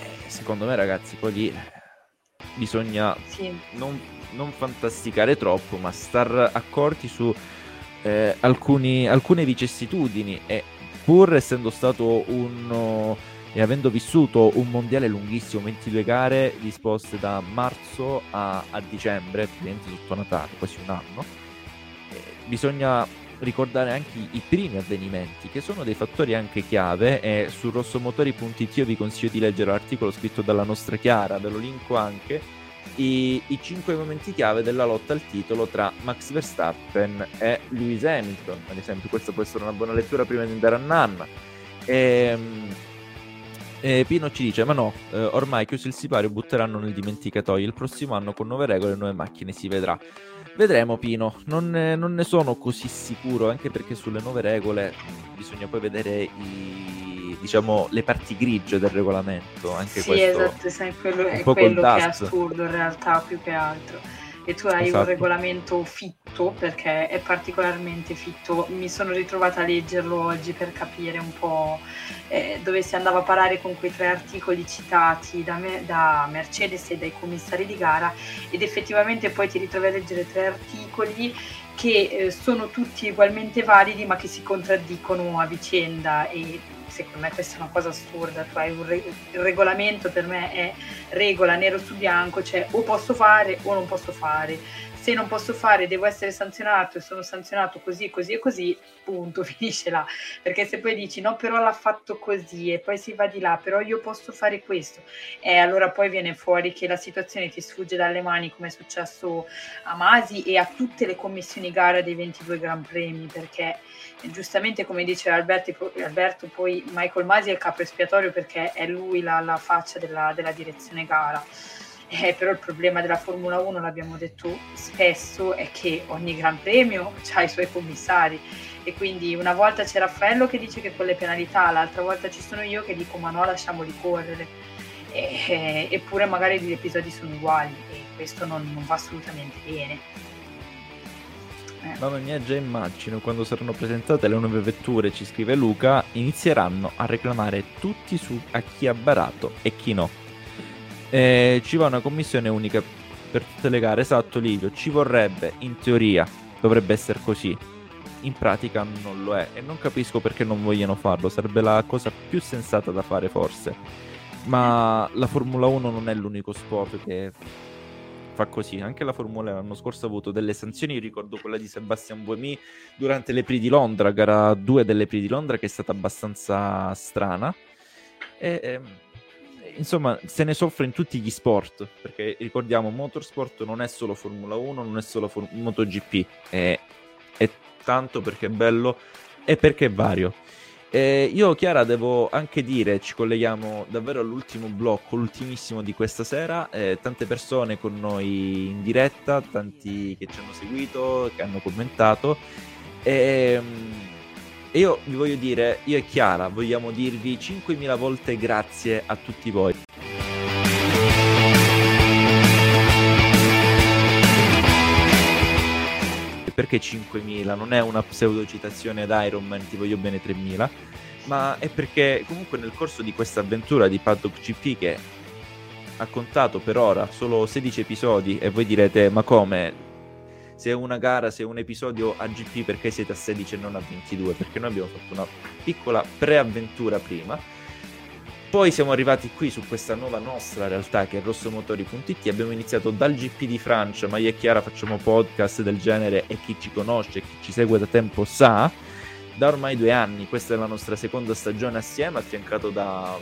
Eh, secondo me ragazzi poi lì bisogna sì. non, non fantasticare troppo ma star accorti su eh, alcuni, alcune vicissitudini e pur essendo stato uno e avendo vissuto un mondiale lunghissimo, 22 gare disposte da marzo a, a dicembre, praticamente sotto Natale, quasi un anno, eh, bisogna ricordare anche i, i primi avvenimenti, che sono dei fattori anche chiave e su rossomotori.it io vi consiglio di leggere l'articolo scritto dalla nostra Chiara, ve lo linko anche, i, i cinque momenti chiave della lotta al titolo tra Max Verstappen e Lewis Hamilton, ad esempio questa può essere una buona lettura prima di andare a Nanna. E, ehm, e Pino ci dice: Ma no, eh, ormai chiuso il sipario butteranno nel dimenticatoio. Il prossimo anno con nuove regole e nuove macchine si vedrà. Vedremo, Pino. Non ne, non ne sono così sicuro, anche perché sulle nuove regole bisogna poi vedere i, diciamo, le parti grigie del regolamento. Anche sì, esatto, sai, quello, è quello che è assurdo in realtà più che altro e tu hai esatto. un regolamento fitto perché è particolarmente fitto. Mi sono ritrovata a leggerlo oggi per capire un po' eh, dove si andava a parare con quei tre articoli citati da, me, da, Mercedes e dai commissari di gara ed effettivamente poi ti ritrovi a leggere tre articoli che eh, sono tutti ugualmente validi ma che si contraddicono a vicenda e secondo me questa è una cosa assurda, un re- il regolamento per me è regola nero su bianco, cioè o posso fare o non posso fare. Se non posso fare devo essere sanzionato e sono sanzionato così, così e così, punto, [laughs] finisce là. Perché se poi dici no, però l'ha fatto così e poi si va di là, però io posso fare questo, e allora poi viene fuori che la situazione ti sfugge dalle mani come è successo a Masi e a tutte le commissioni gara dei 22 Gran Premi, perché giustamente come dice Alberto, Alberto, poi Michael Masi è il capo espiatorio perché è lui la, la faccia della, della, direzione gara. Eh, però il problema della Formula 1, l'abbiamo detto spesso, è che ogni Gran Premio ha i suoi commissari e quindi una volta c'è Raffaello che dice che con le penalità, l'altra volta ci sono io che dico ma no lasciamoli correre. E, eh, eppure magari gli episodi sono uguali e questo non, non va assolutamente bene. Eh. Mamma mia, già immagino quando saranno presentate le nuove vetture, ci scrive Luca, inizieranno a reclamare tutti su a chi ha barato e chi no. E ci va una commissione unica per tutte le gare, esatto Livio, ci vorrebbe, in teoria, dovrebbe essere così. In pratica non lo è e non capisco perché non vogliono farlo, sarebbe la cosa più sensata da fare forse. Ma la Formula 1 non è l'unico sport che fa così. Anche la Formula l'anno scorso ha avuto delle sanzioni, ricordo quella di Sebastian Buemi durante le Prix di Londra, gara 2 delle Prix di Londra, che è stata abbastanza strana. E, e, ehm, insomma, se ne soffre in tutti gli sport, perché ricordiamo, motorsport non è solo Formula 1, non è solo for- MotoGP, è, è tanto perché è bello e perché è vario. Eh, io, Chiara, devo anche dire, ci colleghiamo davvero all'ultimo blocco, l'ultimissimo di questa sera. Eh, tante persone con noi in diretta, tanti che ci hanno seguito, che hanno commentato. E, ehm, e io vi voglio dire, io e Chiara vogliamo dirvi 5.000 volte grazie a tutti voi. Perché 5.000? Non è una pseudo citazione ad Iron Man, ti voglio bene 3.000, ma è perché comunque nel corso di questa avventura di Paddock GP che ha contato per ora solo 16 episodi e voi direte ma come? Se è una gara, se è un episodio a GP perché siete a 16 e non a 22? Perché noi abbiamo fatto una piccola preavventura prima poi siamo arrivati qui su questa nuova nostra realtà che è rossomotori.it. Abbiamo iniziato dal GP di Francia, ma io e Chiara facciamo podcast del genere e chi ci conosce, chi ci segue da tempo sa. Da ormai due anni, questa è la nostra seconda stagione assieme, affiancato da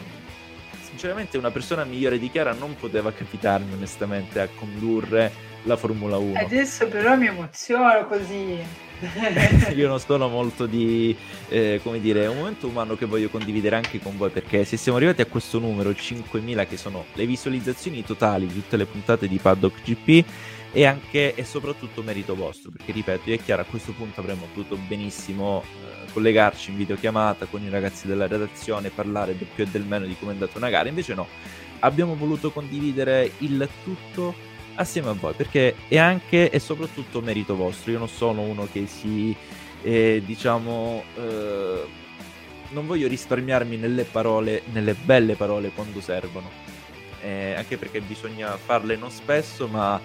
sinceramente una persona migliore di Chiara non poteva capitarmi onestamente a condurre la Formula 1. Adesso però mi emoziono così. [laughs] io non sono molto di, eh, come dire, un momento umano che voglio condividere anche con voi perché se siamo arrivati a questo numero, 5.000 che sono le visualizzazioni totali di tutte le puntate di Paddock GP e anche e soprattutto merito vostro perché ripeto, io e Chiara a questo punto avremmo potuto benissimo eh, collegarci in videochiamata con i ragazzi della redazione, parlare del più e del meno di come è andata una gara, invece no, abbiamo voluto condividere il tutto assieme a voi perché è anche e soprattutto merito vostro. Io non sono uno che si, eh, diciamo, eh, non voglio risparmiarmi nelle parole, nelle belle parole quando servono, eh, anche perché bisogna farle non spesso, ma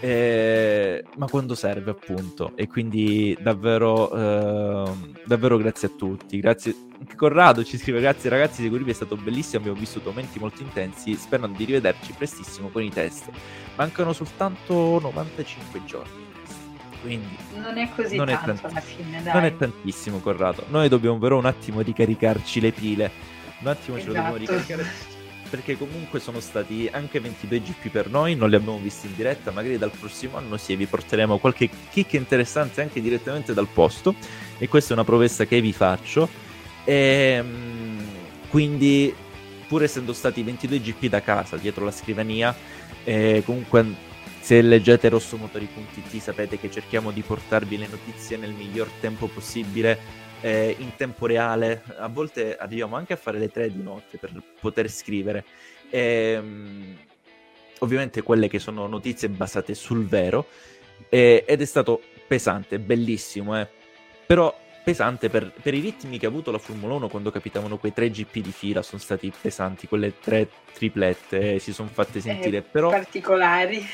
eh, ma quando serve appunto e quindi davvero eh, davvero grazie a tutti grazie Corrado ci scrive grazie ragazzi seguirvi è stato bellissimo abbiamo vissuto momenti molto intensi sperando di rivederci prestissimo con i test mancano soltanto 95 giorni quindi non è così non tanto è tant- alla fine dai. non è tantissimo Corrado noi dobbiamo però un attimo ricaricarci le pile un attimo esatto. ce lo dobbiamo esatto. ricaricare [laughs] perché comunque sono stati anche 22 GP per noi, non li abbiamo visti in diretta, magari dal prossimo anno sì, vi porteremo qualche kick interessante anche direttamente dal posto e questa è una promessa che vi faccio. E, ehm, quindi pur essendo stati 22 GP da casa, dietro la scrivania, eh, comunque se leggete rossomotori.it sapete che cerchiamo di portarvi le notizie nel miglior tempo possibile eh, in tempo reale, a volte arriviamo anche a fare le tre di notte per poter scrivere. E, ehm, ovviamente quelle che sono notizie basate sul vero, e, ed è stato pesante, bellissimo, eh. però pesante per, per, i ritmi che ha avuto la Formula 1 quando capitavano quei tre GP di fila, sono stati pesanti, quelle tre triplette eh, si sono fatte eh, sentire, eh, però... Particolari.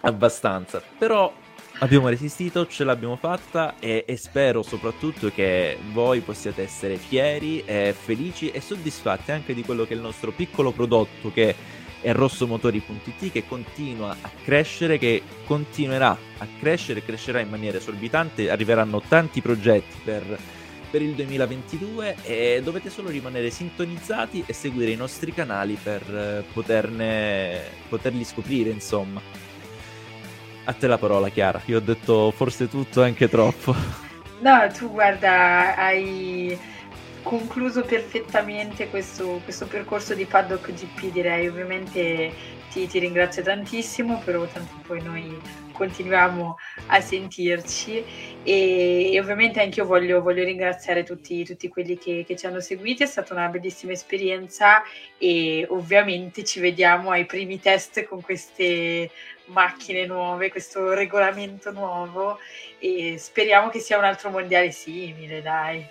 abbastanza, però abbiamo resistito, ce l'abbiamo fatta e, e, spero soprattutto che voi possiate essere fieri, e felici e soddisfatti anche di quello che è il nostro piccolo prodotto che è rossomotori.it che continua a crescere, che continuerà a crescere, crescerà in maniera esorbitante, arriveranno tanti progetti per, per il 2022 e dovete solo rimanere sintonizzati e seguire i nostri canali per eh, poterne, poterli scoprire insomma. A te la parola, Chiara. Io ho detto forse tutto, anche troppo. No, tu guarda, hai concluso perfettamente questo, questo percorso di Paddock GP, direi. Ovviamente ti, ti, ringrazio tantissimo, però tanto poi noi continuiamo a sentirci e, e ovviamente anche io voglio, voglio ringraziare tutti, tutti quelli che, che, ci hanno seguiti, è stata una bellissima esperienza e ovviamente ci vediamo ai primi test con queste macchine nuove, questo regolamento nuovo e speriamo che sia un altro mondiale simile, dai.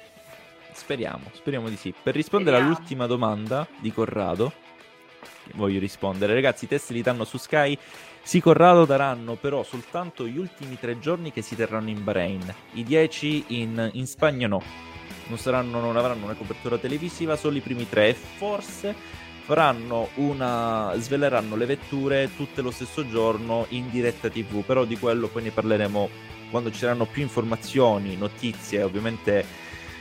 Speriamo, speriamo di sì. Per rispondere speriamo. all'ultima domanda di Corrado, voglio rispondere, ragazzi, i test li danno su Sky. Sì, Corrado daranno però soltanto gli ultimi tre giorni che si terranno in Bahrain. I dieci in, in Spagna no. Non, saranno, non avranno una copertura televisiva, solo i primi tre e forse faranno una sveleranno le vetture tutte lo stesso giorno in diretta TV, però di quello poi ne parleremo quando ci saranno più informazioni, notizie, ovviamente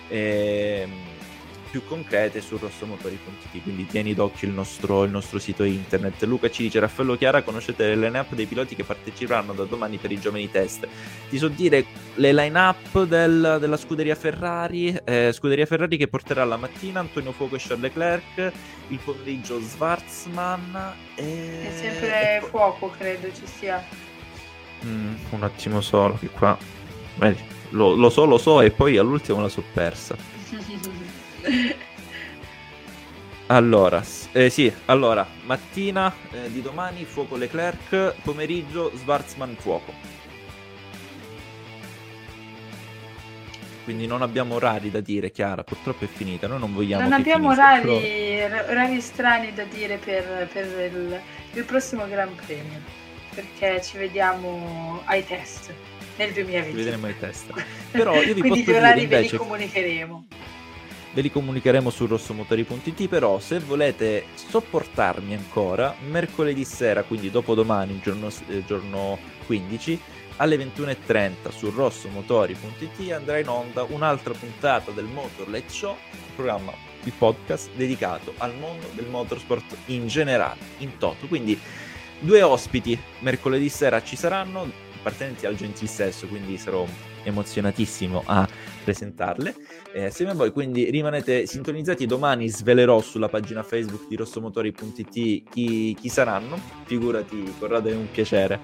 eh, più concrete su rossomotori.it, quindi tieni d'occhio il nostro, il nostro, sito internet. Luca ci dice, Raffaello Chiara, conoscete le line-up dei piloti che parteciperanno da domani per i giovani test. Ti so dire le line-up del, della scuderia Ferrari, eh, scuderia Ferrari che porterà la mattina Antonio Fuoco e Charles Leclerc, il pomeriggio Schwarzman e... È sempre Fuoco, credo ci sia. Mm, un attimo solo, che qua... Vedi, lo, lo so, lo so, e poi all'ultimo la so persa. [laughs] Allora, eh, sì, allora, mattina eh, di domani fuoco Leclerc, pomeriggio Schwarzman fuoco. Quindi non abbiamo orari da dire, Chiara, purtroppo è finita, noi non vogliamo... Non abbiamo orari, orari strani da dire per, per il, il, prossimo Gran Premio, perché ci vediamo ai test nel 2020. Ci vedremo ai test. [laughs] Però io vi Quindi posso gli orari invece... ve li comunicheremo ve li comunicheremo su rossomotori.it, però se volete sopportarmi ancora, mercoledì sera, quindi dopodomani, giorno, eh, giorno 15, alle 21.30 su rossomotori.it andrà in onda un'altra puntata del Motor Let's Show, programma, il podcast dedicato al mondo del motorsport in generale, in toto. Quindi due ospiti mercoledì sera ci saranno, appartenenti al Gentil stesso, quindi sarò emozionatissimo a presentarle eh, assieme a voi. Quindi rimanete sintonizzati. Domani svelerò sulla pagina Facebook di rossomotori.it chi, chi saranno. Figurati, Corrado, è un piacere.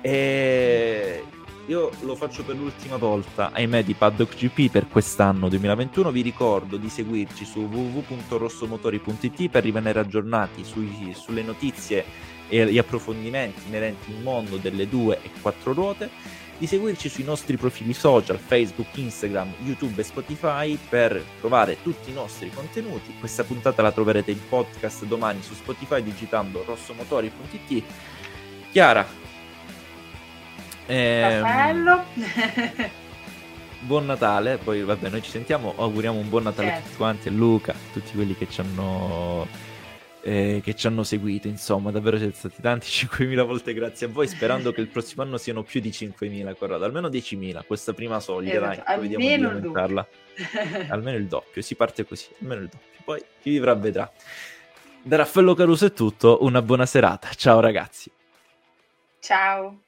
E io lo faccio per l'ultima volta, ahimè, di Paddock GP per quest'anno 2021. Vi ricordo di seguirci su www.rossomotori.it per rimanere aggiornati sui, sulle notizie e gli approfondimenti inerenti al mondo delle due e quattro ruote di seguirci sui nostri profili social Facebook, Instagram, YouTube e Spotify per trovare tutti i nostri contenuti. Questa puntata la troverete in podcast domani su Spotify digitando rossomotori.it. Chiara, Eh, Raffaello. buon Natale, poi vabbè noi ci sentiamo, auguriamo un buon Natale certo. a tutti quanti, a Luca, a tutti quelli che ci hanno, eh, che ci hanno seguito, insomma davvero siete stati tanti, [laughs] 5.000 volte grazie a voi, sperando che il prossimo anno siano più di 5.000, Corrado, almeno 10.000, questa prima soglia, esatto. dai, vediamo di aumentarla, [laughs] almeno il doppio, si parte così, almeno il doppio, poi chi vivrà vedrà. Da Raffaello Caruso è tutto, una buona serata, ciao ragazzi. Ciao.